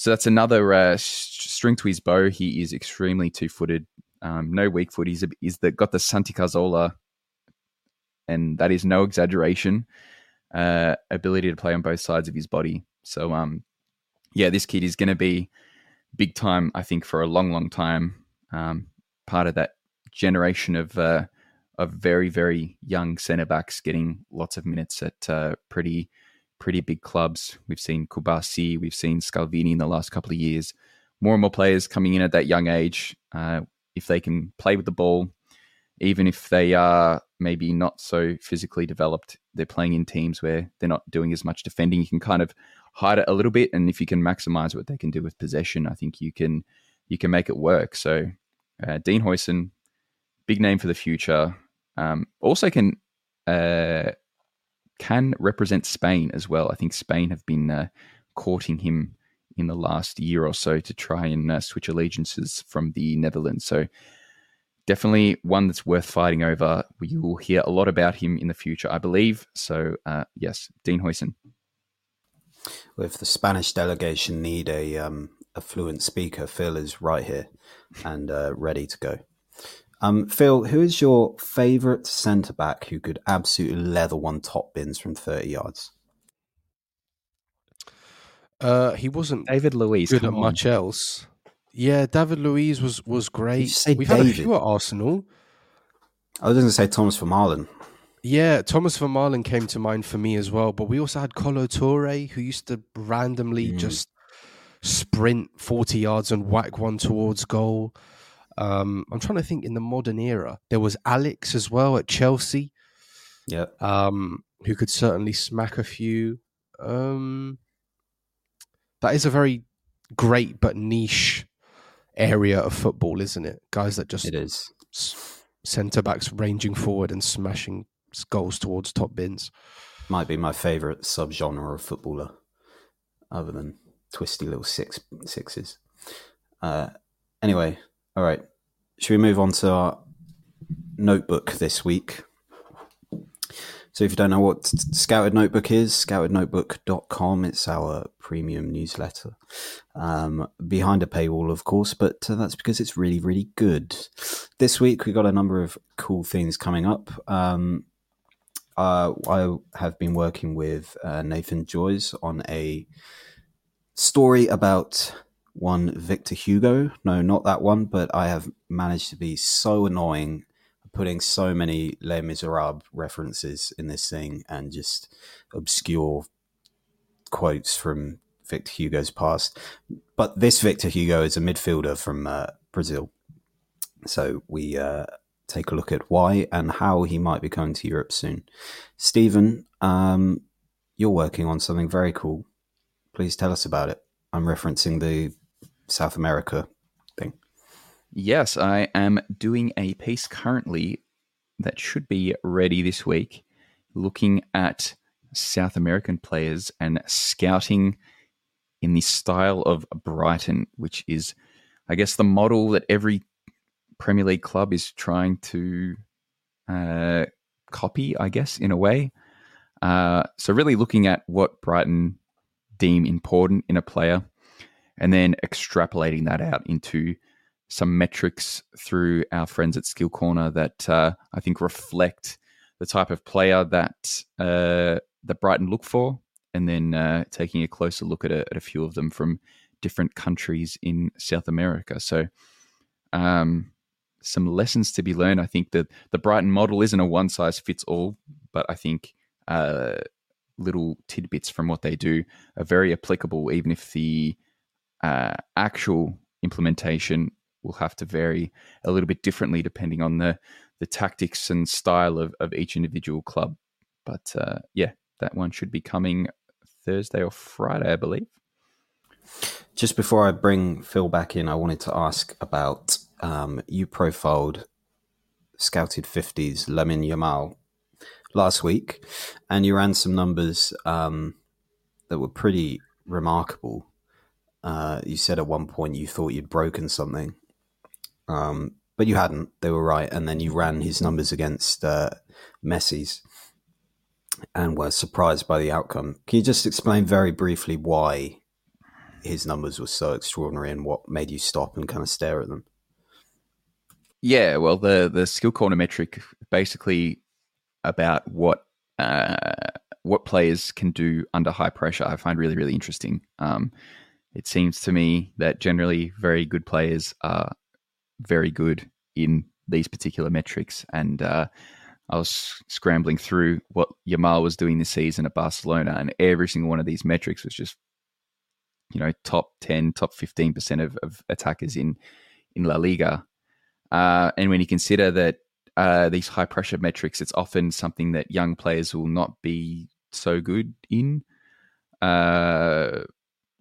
So that's another uh, string to his bow. He is extremely two footed, um, no weak foot. He's, a, he's the, got the Santi Cazorla, and that is no exaggeration, uh, ability to play on both sides of his body. So, um, yeah, this kid is going to be big time, I think, for a long, long time. Um, part of that generation of uh, of very, very young centre backs getting lots of minutes at uh, pretty pretty big clubs. We've seen Cubarsí, we've seen Scalvini in the last couple of years. More and more players coming in at that young age. Uh, if they can play with the ball, even if they are maybe not so physically developed, they're playing in teams where they're not doing as much defending. You can kind of hide it a little bit, and if you can maximize what they can do with possession, I think you can you can make it work. So, uh, Dean Huijsen, big name for the future. Um, also can uh, can represent Spain as well. I think Spain have been uh, courting him in the last year or so to try and uh, switch allegiances from the Netherlands. So definitely one that's worth fighting over. We will hear a lot about him in the future, I believe. So uh, yes, Dean Huijsen. If the Spanish delegation need a um, a fluent speaker, Phil is right here and uh, ready to go. Um, Phil, who is your favourite centre back who could absolutely leather one top bins from thirty yards? Uh, he wasn't David Luiz. good come at on. much else. Yeah, David Luiz was was great. say We've had a David? few at Arsenal. I was going to say Thomas Vermaelen. Yeah, Thomas Vermaelen came to mind for me as well. But we also had Kolo Toure, who used to randomly Mm. just sprint 40 yards and whack one towards goal. Um, I'm trying to think in the modern era. There was Alex as well at Chelsea, Yeah. um, who could certainly smack a few. Um, that is a very great but niche area of football, isn't it? Guys that just It is. centre backs ranging forward and smashing goals towards top bins. Might be my favourite subgenre of footballer, other than twisty little six sixes. Uh, anyway, all right. Should we move on to our notebook this week? So, if you don't know what Scouted Notebook is, scoutednotebook.com, it's our premium newsletter. Um, behind a paywall, of course, but uh, that's because it's really, really good. This week, we've got a number of cool things coming up. Um, uh, I have been working with uh, Nathan Joyce on a story about one Victor Hugo. No, not that one, but I have managed to be so annoying putting so many Les Miserables references in this thing and just obscure quotes from Victor Hugo's past. But this Victor Hugo is a midfielder from uh, Brazil. So we uh, take a look at why and how he might be coming to Europe soon. Stephen, um, you're working on something very cool. Please tell us about it. I'm referencing the South America thing. Yes, I am doing a piece currently that should be ready this week, looking at South American players and scouting in the style of Brighton, which is, I guess, the model that every Premier League club is trying to uh, copy, I guess, in a way. Uh, so, really looking at what Brighton deem important in a player and then extrapolating that out into some metrics through our friends at Skill Corner that uh, I think reflect the type of player that uh, that Brighton look for, and then uh, taking a closer look at a, at a, few of them from different countries in South America. So, um, some lessons to be learned. I think that the Brighton model isn't a one size fits all, but I think uh, little tidbits from what they do are very applicable, even if the uh, actual implementation will have to vary a little bit differently depending on the the tactics and style of, of each individual club. But uh, yeah, that one should be coming Thursday or Friday, I believe. Just before I bring Phil back in, I wanted to ask about um, you profiled Scouted 50s Lamine Yamal last week, and you ran some numbers um, that were pretty remarkable. Uh, you said at one point you thought you'd broken something, um, but you hadn't. They were right, and then you ran his numbers against uh, Messi's, and were surprised by the outcome. Can you just explain very briefly why his numbers were so extraordinary and what made you stop and kind of stare at them? Yeah, well, the the skill corner metric basically about what uh, what players can do under high pressure. I find really really interesting. Um, it seems to me that generally very good players are very good in these particular metrics. And uh, I was scrambling through what Yamal was doing this season at Barcelona, and every single one of these metrics was just, you know, top 10, top 15% of, of attackers in, in La Liga. Uh, and when you consider that uh, these high pressure metrics, it's often something that young players will not be so good in. Uh,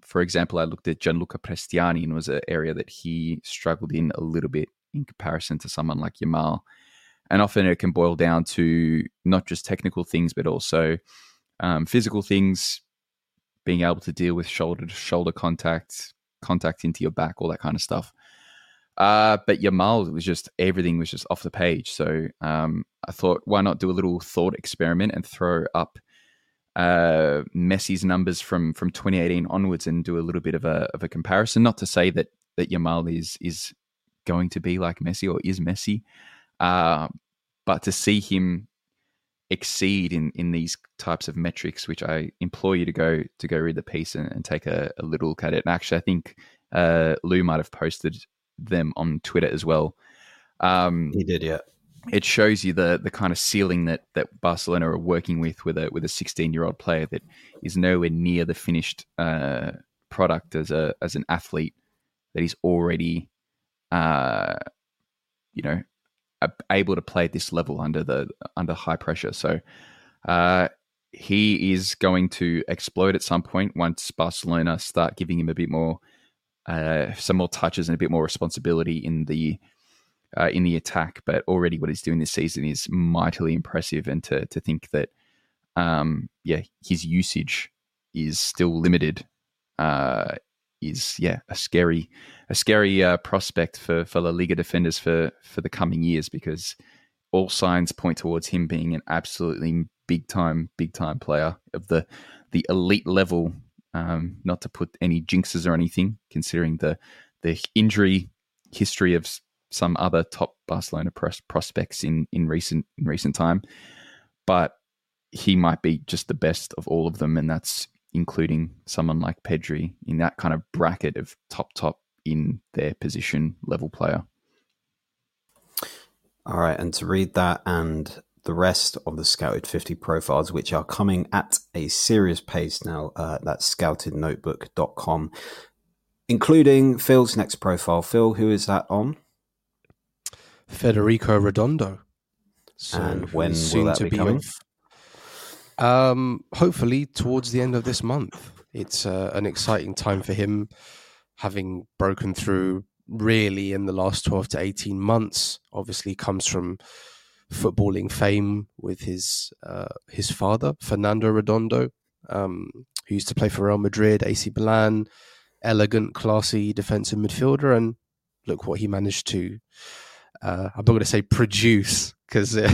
for example, I looked at Gianluca Prestiani and was an area that he struggled in a little bit in comparison to someone like Yamal. And often it can boil down to not just technical things, but also um, physical things, being able to deal with shoulder to shoulder contact, contact into your back, all that kind of stuff. Uh, but Yamal was just everything was just off the page. So um, I thought, why not do a little thought experiment and throw up uh, Messi's numbers from from 2018 onwards and do a little bit of a of a comparison. Not to say that that Yamal is is going to be like Messi or is Messi, uh, but to see him exceed in in these types of metrics, which I implore you to go to go read the piece and, and take a, a, little look at it. And actually, I think uh, Lou might have posted them on Twitter as well. Um, he did, yeah. It shows you the the kind of ceiling that that Barcelona are working with with a with a 16 year old player that is nowhere near the finished uh, product as a as an athlete that he's already uh, you know able to play at this level under the under high pressure. So uh, he is going to explode at some point once Barcelona start giving him a bit more uh, some more touches and a bit more responsibility in the uh, in the attack. But already, what he's doing this season is mightily impressive, and to to think that, um, yeah, his usage is still limited, uh, is yeah a scary a scary uh, prospect for for La Liga defenders for for the coming years because all signs point towards him being an absolutely big time big time player of the the elite level. Um, not to put any jinxes or anything, considering the the injury history of some other top Barcelona pros- prospects in in recent in recent time, but he might be just the best of all of them, and that's including someone like Pedri in that kind of bracket of top top in their position level player. All right, and to read that and the rest of the Scouted 50 profiles, which are coming at a serious pace now, uh, that's scoutednotebook.com, including Phil's next profile. Phil, who is that on? Federico Redondo. So and when soon will that to be, be coming? Um, hopefully towards the end of this month. It's uh, an exciting time for him, having broken through really in the last 12 to 18 months. Obviously, comes from footballing fame with his uh, his father, Fernando Redondo, um, who used to play for Real Madrid, AC Milan, elegant, classy defensive midfielder. And look what he managed to uh, I'm not going to say produce because uh,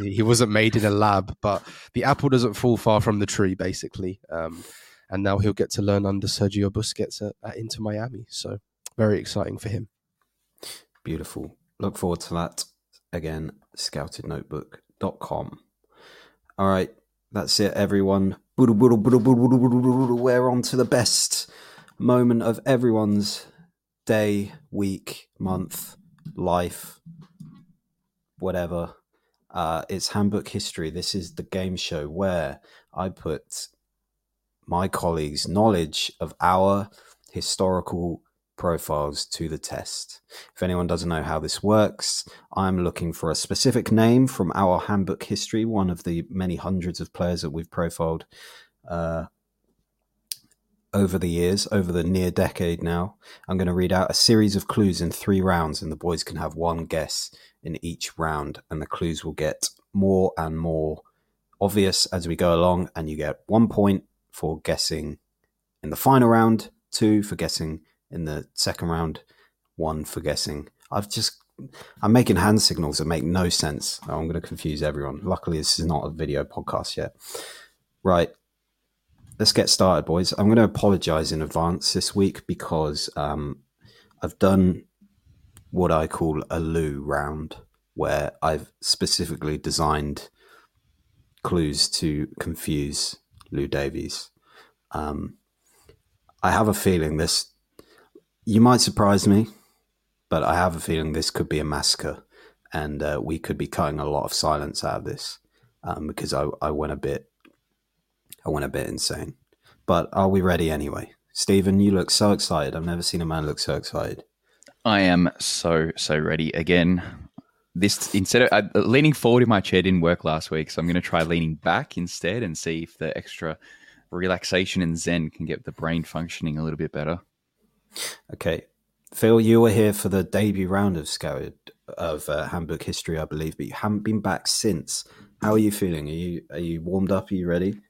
he wasn't made in a lab, but the apple doesn't fall far from the tree, basically. Um, and now he'll get to learn under Sergio Busquets at, at Inter Miami. So very exciting for him. Beautiful. Look forward to that. Again, scoutednotebook.com. All right, that's it, everyone. We're on to the best moment of everyone's day, week, month, life, whatever. Uh, it's Handbook History. This is the game show where I put my colleagues' knowledge of our historical profiles to the test. If anyone doesn't know how this works, I'm looking for a specific name from our handbook history, one of the many hundreds of players that we've profiled uh, over the years, over the near decade now. I'm going to read out a series of clues in three rounds, and the boys can have one guess in each round, and the clues will get more and more obvious as we go along, and you get one point for guessing in the final round, two for guessing in the second round, one for guessing. I've just I'm making hand signals that make no sense. I'm going to confuse everyone. Luckily, this is not a video podcast yet. Right let's get started, boys. I'm going to apologize in advance this week because um, I've done what I call a Lou round, where I've specifically designed clues to confuse Lou Davies. Um, I have a feeling this. You might surprise me, but I have a feeling this could be a massacre, and uh, we could be cutting a lot of silence out of this um, because I, I went a bit I went a bit insane. But are we ready anyway? Stephen, you look so excited. I've never seen a man look so excited. I am so so ready again. This instead of leaning forward in my chair didn't work last week, so I'm going to try leaning back instead and see if the extra relaxation and zen can get the brain functioning a little bit better. Okay, Phil, you were here for the debut round of Scouted of uh, Handbook History, I believe, but you haven't been back since. How are you feeling? Are you are you warmed up? Are you ready?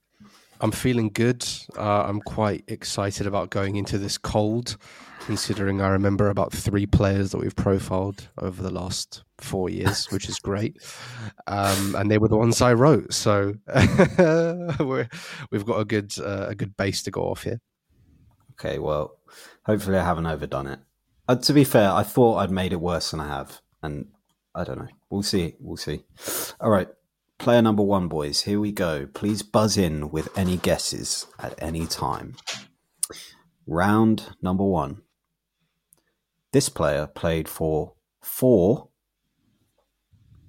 I'm feeling good. Uh, I'm quite excited about going into this cold, considering I remember about three players that we've profiled over the last four years, which is great. Um, and they were the ones I wrote, so we've got a good uh, a good base to go off here. Okay, well, hopefully I haven't overdone it. Uh, to be fair, I thought I'd made it worse than I have, and I don't know. We'll see. We'll see. All right. Player number one, boys. Here we go. Please buzz in with any guesses at any time. Round number one. This player played for four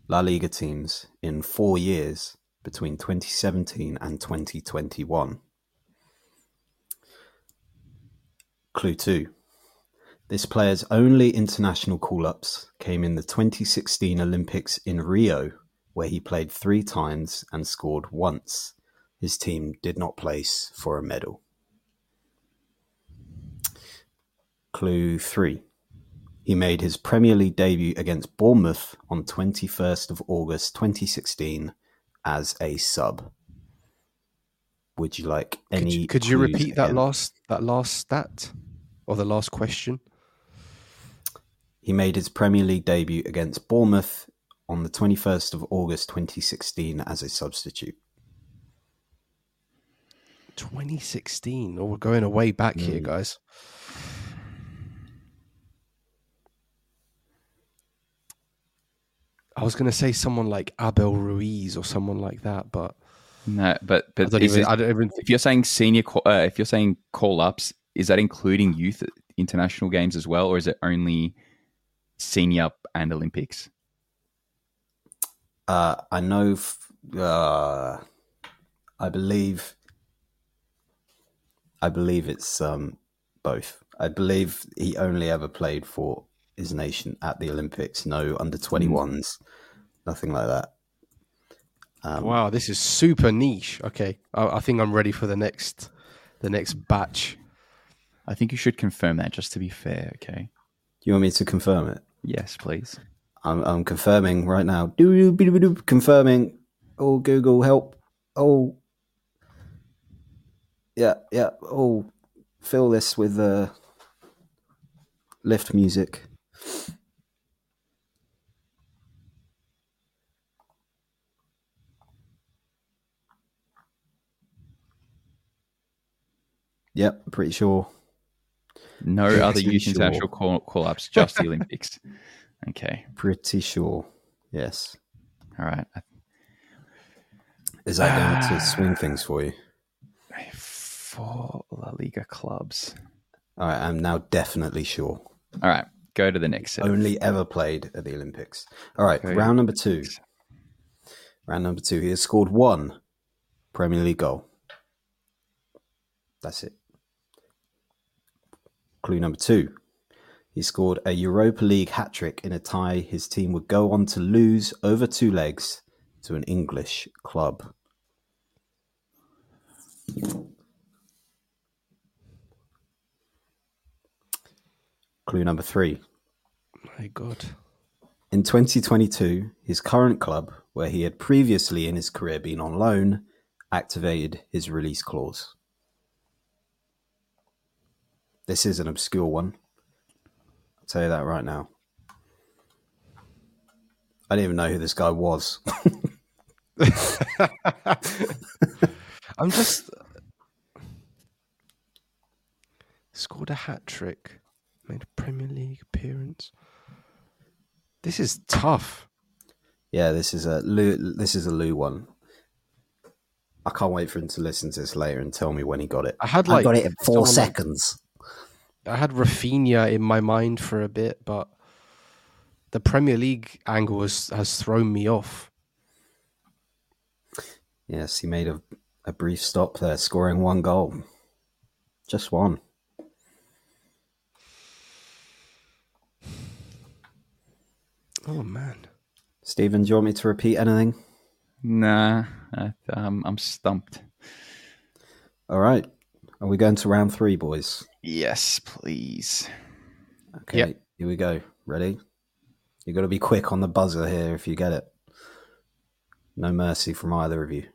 La Liga teams in four years between 2017 and 2021. Clue 2. This player's only international call ups came in the 2016 Olympics in Rio, where he played three times and scored once. His team did not place for a medal. Clue 3. He made his Premier League debut against Bournemouth on 21st of August 2016 as a sub. Would you like Could any? you, could you repeat that last that last stat or the last question? He made his Premier League debut against Bournemouth on the 21st of August 2016 as a substitute. 2016. Oh, we're going away back here, Mm. guys. I was going to say someone like Abel Ruiz or someone like that, but No, but but don't, even, it- I don't even if you're saying senior, call, uh, if you're saying call ups, is that including youth international games as well, or is it only senior and Olympics? Uh, I know. F- uh, I believe. I believe it's um, both. I believe he only ever played for his nation at the Olympics. No under twenty ones, nothing like that. Um, Wow, this is super niche. Okay, I, I think I'm ready for the next, the next batch. I think you should confirm that just to be fair. Okay. You want me to confirm it? Yes, please. I'm, I'm confirming right now. Confirming. Oh, Google, help. Oh. Yeah, yeah. Oh, fill this with uh, lift music. Yep, pretty sure. No Pretty other youth sure. international call, call ups, just the Olympics. Okay. Pretty sure. Yes. All right. Is that going to ah. swing things for you? Four La Liga clubs. All right, I'm now definitely sure. All right. Go to the next set. Only ever played at the Olympics. All right, Okay. round number two. Round number two. He has scored one Premier League goal. That's it. Clue number two. He scored a Europa League hat trick in a tie his team would go on to lose over two legs to an English club. Clue number three. My God, In 2022, his current club, where he had previously in his career been on loan, activated his release clause. This is an obscure one. I'll tell you that right now. I didn't even know who this guy was. I'm just scored a hat trick, made a Premier League appearance. This is tough. yeah, this is a Lou, this is a Lou one. I can't wait for him to listen to this later and tell me when he got it. I had I like got it in four seconds. I had Rafinha in my mind for a bit, but the Premier League angle has, has thrown me off. Yes, he made a, a brief stop there, scoring one goal. Just one. Oh man, Stephen, do you want me to repeat anything? Nah, I, um, I'm stumped. All right. Are we going to round three, boys? Yes, please. Okay, Yep. here we go. Ready? You've got to be quick on the buzzer here if you get it. No mercy from either of you.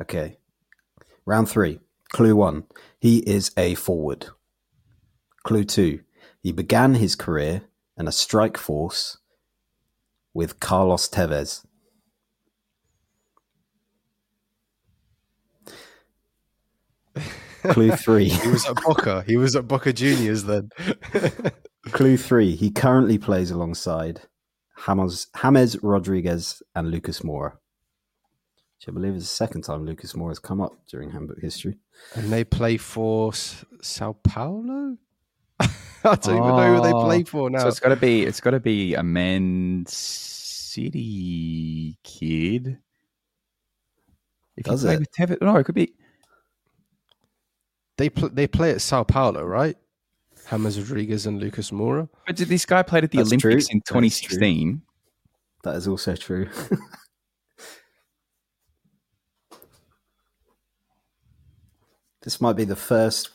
Okay. Round three. Clue one. He is a forward. Clue two. He began his career in a strike force with Carlos Tevez. Clue three. he was at Boca. He was at Boca Juniors then. Clue three. He currently plays alongside James, James Rodriguez and Lucas Moura. Which I believe is the second time Lucas Moura has come up during handbook history. and they play for S- Sao Paulo. I don't even know who they Oh, play for now. So it's got to be it's got to be a Man City kid. If Does he played it? with Tevez, no, it could be. They pl- they play at Sao Paulo, right? James Rodriguez and Lucas Moura. But did this guy played at the That's true. Olympics in That is true. 2016. That is also true. this might be the first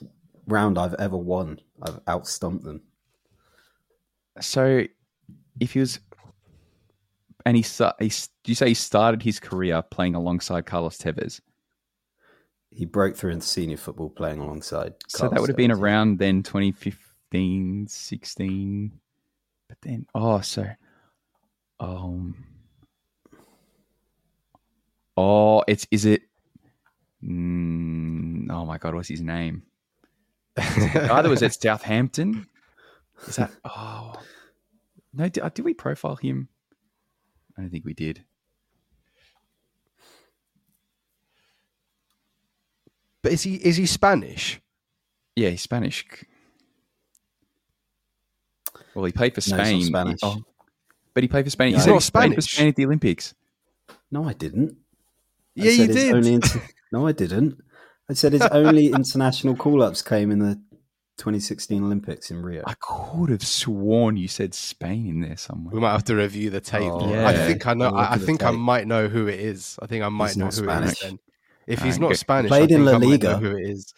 round I've ever won. I've outstumped them. So, if he was, and he, sta- he do you say he started his career playing alongside Carlos Tevez? He broke through into senior football playing alongside. So that would have been around then 2015, 16. But then, oh, so, um, oh, it's, is it, mm, oh my God, what's his name? Either was at Southampton? Is that, oh, no, did, did we profile him? I don't think we did. But is he is he Spanish? Yeah, he's Spanish. Well, he played for No, he's not Spain. Spanish. Oh, but he played for Spain. He's he said not he played for Spanish. Spain at the Olympics. No, I didn't. I Yeah, you said his did. Only inter- no, I didn't. I said his only international call-ups came in the 2016 Olympics in Rio. I could have sworn you said Spain in there somewhere. We might have to review the tape. Oh, yeah. I think I know. I'll look I, I at the think I tape. might know who it is. I think I might He's know not who it Spanish. is. Then, if he's not. Spanish, Played I in La I Liga. know who it is.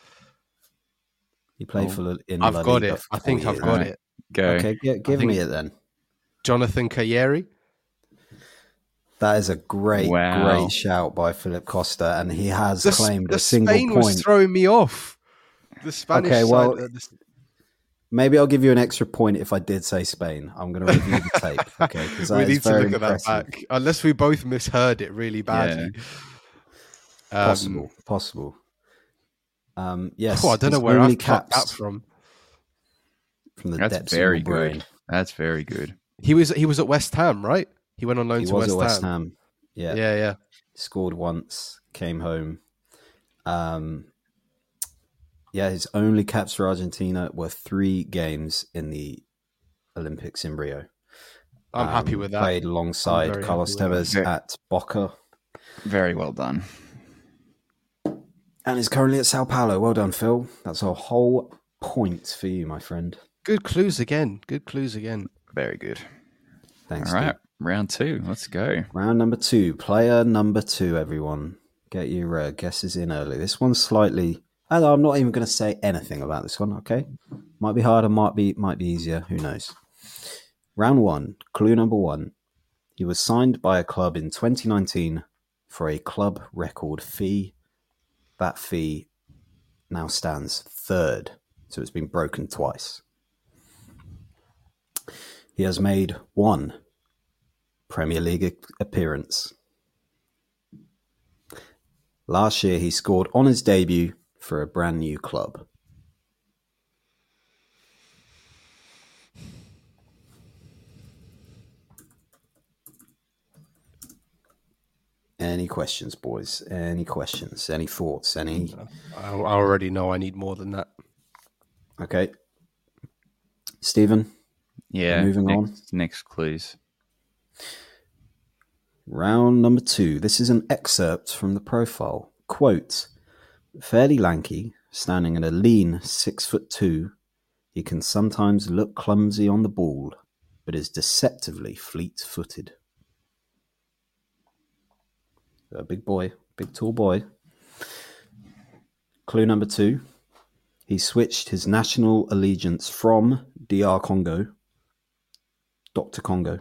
He played Oh. for La- in I've La got Liga it. I think four I've got Right. it. Go. Okay, gi- give me it then. Jonathan Calleri. That is a great, Wow. great shout by Philip Costa, and he has The, claimed the a single Spain was throwing me off. The Spanish Okay, well, side. uh, the- Maybe I'll give you an extra point if I did say Spain. I'm going to review the tape, okay? Because we need to very look at that back, unless we both misheard it really badly. Um, Possible, possible. Um, yes, oh, I don't know where only I've got that from. from the That's depths very of your brain. good. That's very good. He was he was at West Ham, right? He went on loan He to was West, at West Ham. Ham. Yeah. Yeah, yeah. scored once, came home. Um, yeah, his only caps for Argentina were three games in the Olympics in Rio. I'm Um, happy with that. Played alongside Carlos happy Tevez that. at Boca, Very well done. And is currently at Sao Paulo. Well done, Phil. That's a whole point for you, my friend. Good clues again. Good clues again. Very good. Thanks. All right, dude. round two. Let's go. Round number two, player number two. Everyone, get your uh, guesses in early. This one's slightly. I'm not even going to say anything about this one. Okay, might be harder, might be might be easier. Who knows? Round one, clue number one. He was signed by a club in 2019 for a club record fee. That fee now stands third, so it's been broken twice. He has made one Premier League appearance. Last year, he scored on his debut for a brand new club. Any questions, boys? Any questions? Any thoughts? Any? I, I already know I need more than that. Okay. Stephen, Yeah. Moving on. next, Next clues. Round number two. This is an excerpt from the profile. Quote Fairly lanky, standing at a lean six foot two, he can sometimes look clumsy on the ball, but is deceptively fleet footed. A big boy, big tall boy. Clue number two. He switched his national allegiance from DR Congo, Dr. Congo,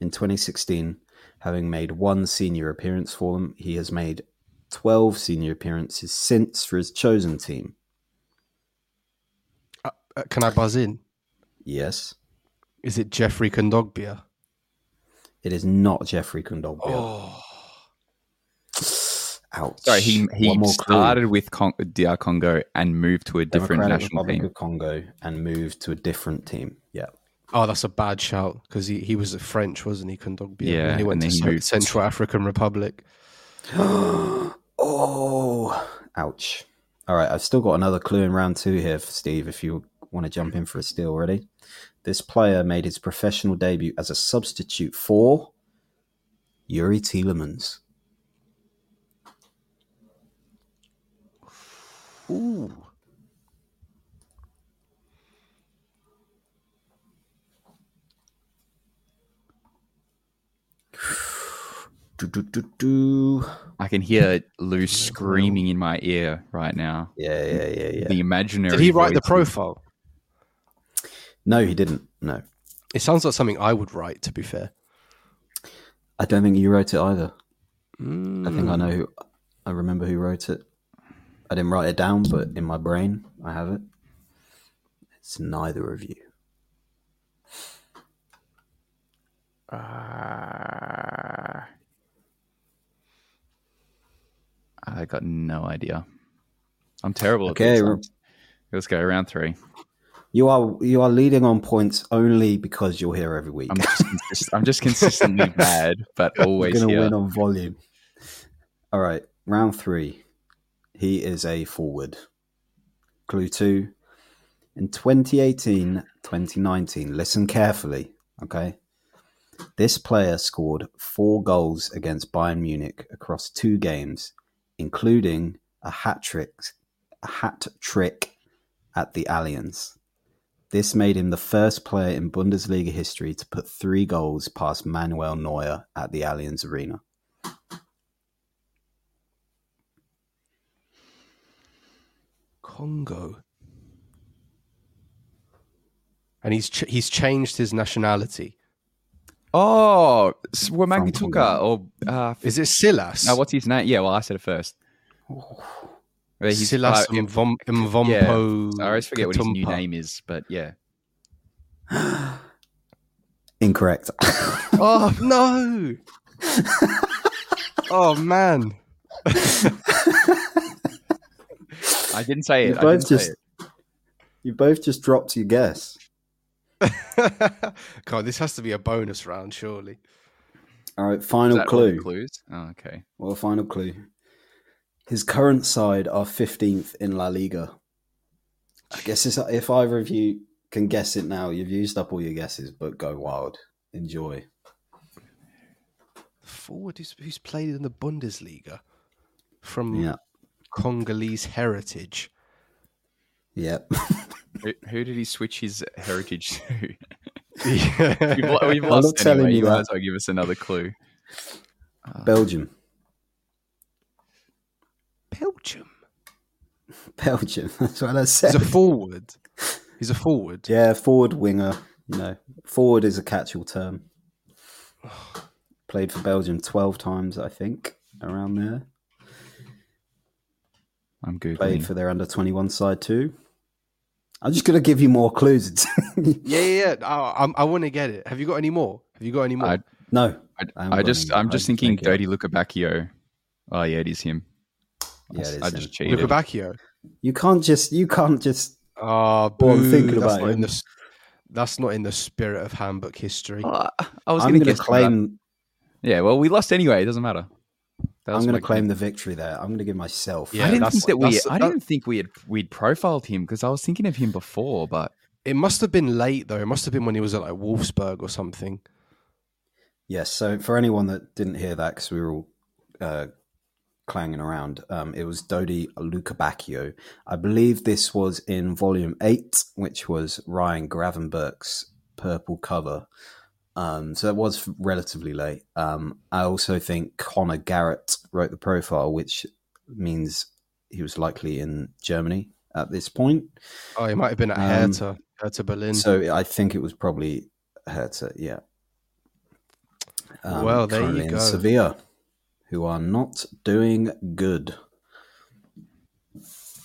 in 2016 Having made one senior appearance for them, he has made 12 senior appearances since for his chosen team. Uh, uh, can I buzz in? Yes, Is it Geoffrey Kondogbia? it is not Geoffrey Kondogbia. Oh, Ouch. Sorry, he he One more clue. started with Con- DR uh, Congo and moved to a different Democratic national Republic team. of Congo and moved to a different team. Yeah. oh, that's a bad shout because he, he was French, wasn't he? Kondogbia. Yeah, and he went and to he Cen- moved- Central African Republic. oh, ouch. All right, I've still got another clue in round two here for Steve if you want to jump in for a steal. Ready? This player made his professional debut as a substitute for Youri Tielemans. Ooh. Do, do, do, do. I can hear Lou screaming in my ear right now. Yeah, yeah, yeah, yeah. The imaginary. Did he write the profile? No, he didn't. No. It sounds like something I would write, to be fair. I don't think you wrote it either. Mm. I think I know who. I remember who wrote it. I didn't write it down, but in my brain, I have it. It's neither of you. Uh, I got no idea. I'm terrible Okay, at this. Let's go round three. You are you are leading on points only because you're here every week. I'm just, consist- I'm just consistently bad, but always going to win on volume. All right, round three. He is a forward. Clue two. In 2018 2019, listen carefully, okay? This player scored four goals against Bayern Munich across two games, including a hat trick, a hat trick at the Allianz. This made him the first player in Bundesliga history to put three goals past Manuel Neuer at the Allianz Arena. Congo. And he's ch- he's changed his nationality. Oh, S- Wamagi From Tuka or uh, Is it Silas? no, what's his name? Yeah, well, I said it first. Where he's- Silas uh, Mvom- Mvompo. yeah, I always forget what his new name is, but yeah. Incorrect. Oh no! oh man! I didn't say you it. I both didn't say just it. you both just dropped your guess. God, this has to be a bonus round, surely. All right, Is final that all the clue. clues? Oh, okay. Well, final clue. His current side are 15th in La Liga. I guess it's, if either of you can guess it now, you've used up all your guesses, but go wild. Enjoy. The Forward who's, who's played in the Bundesliga from Yeah. Congolese heritage. Yep. Who, who did he switch his heritage to? Yeah. we've, we've I'm lost not telling anyway. you You might as well give us another clue. Uh, Belgium. Belgium. Belgium. That's what I He's a forward. He's a forward. Yeah, forward winger. You know, forward is a catch-all term. Played for Belgium 12 times, I think, around there. I'm googling. Played for their under 21 side too. I'm just going to give you more clues. Yeah, yeah, yeah. I, I'm- I, want to get it. Have you got any more? Have you got any more? I- no. I, I I just. I'm just just thinking make it up. Dirty Lukebakio. Oh yeah, it is him. Yeah, it is I him. just cheated. Luca Bacchio. You can't just, you can't just, Oh, Go on, boo. thinking about not in the. That's not in the spirit of handbook history. Oh, I was going going to to guess claim, Yeah, well, we lost anyway. It doesn't matter. That I'm going to claim the victory there. I'm going to give myself. Yeah, I didn't think that we. I didn't think we had we'd profiled him because I was thinking of him before, but It must have been late though. It must have been when he was at like Wolfsburg or something. Yes. So for anyone that didn't hear that, because we were all uh, clanging around, um, it was Dodi Lukebakio. I believe this was in volume eight, which was Ryan Gravenberch's purple cover. Um, so it was relatively late. Um, I also think Connor Garrett wrote the profile, which means he was likely in Germany at this point. Oh, he might have been at Um, Hertha, Hertha Berlin. So I think it was probably Hertha, yeah. Um, Well, there you go. Sevilla, who are not doing good.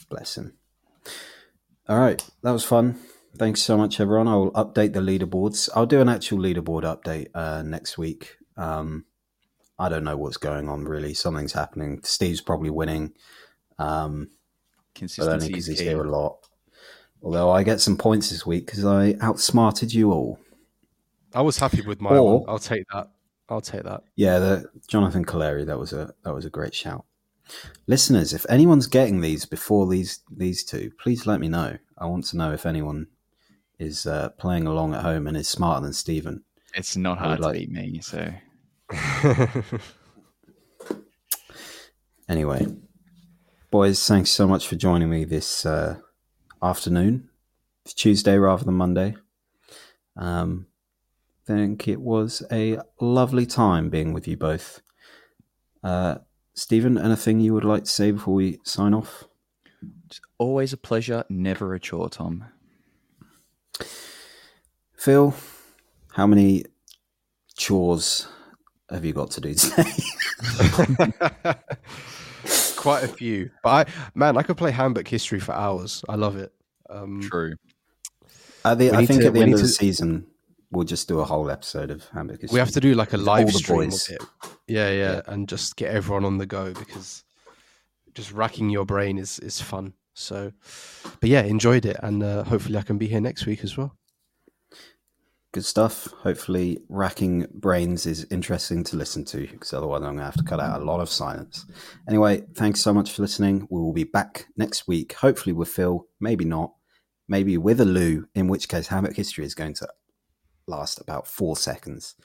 Bless him. All right, that was fun. Thanks so much, everyone. I'll update the leaderboards. I'll do an actual leaderboard update uh, next week. Um, I don't know what's going on really. Something's happening. Steve's probably winning. Um, but only because he's here a lot. Although I get some points this week because I outsmarted you all. I was happy with my Or- one. I'll take that. I'll take that. Yeah, the Jonathan Calleri, that was a that was a great shout. Listeners, if anyone's getting these before these these two, please let me know. I want to know if anyone is uh, playing along at home and is smarter than Stephen. It's not I would hard to like- beat me, so anyway, boys, thanks so much for joining me this uh, afternoon. It's Tuesday rather than Monday. Um, I think it was a lovely time being with you both. Uh, Stephen, anything you would like to say before we sign off? It's always a pleasure, never a chore, Tom. Phil, how many chores have you got to do today? Quite a few, but I, man, I could play handbook history for hours. I love it. Um, True. At the, I think to- at the we end of the to- season, we'll just do a whole episode of Handbook History. we have to do like a live the stream of it. Yeah, yeah, Yeah. and just get everyone on the go because just racking your brain is is fun. So, but yeah, enjoyed it, and uh, hopefully I can be here next week as well. Good stuff. Hopefully, racking brains is interesting to listen to because otherwise, I'm going to have to cut out a lot of silence. Anyway, thanks so much for listening. We will be back next week, hopefully with Phil, maybe not, maybe with a Lou, in which case, Handbook History is going to last about four seconds.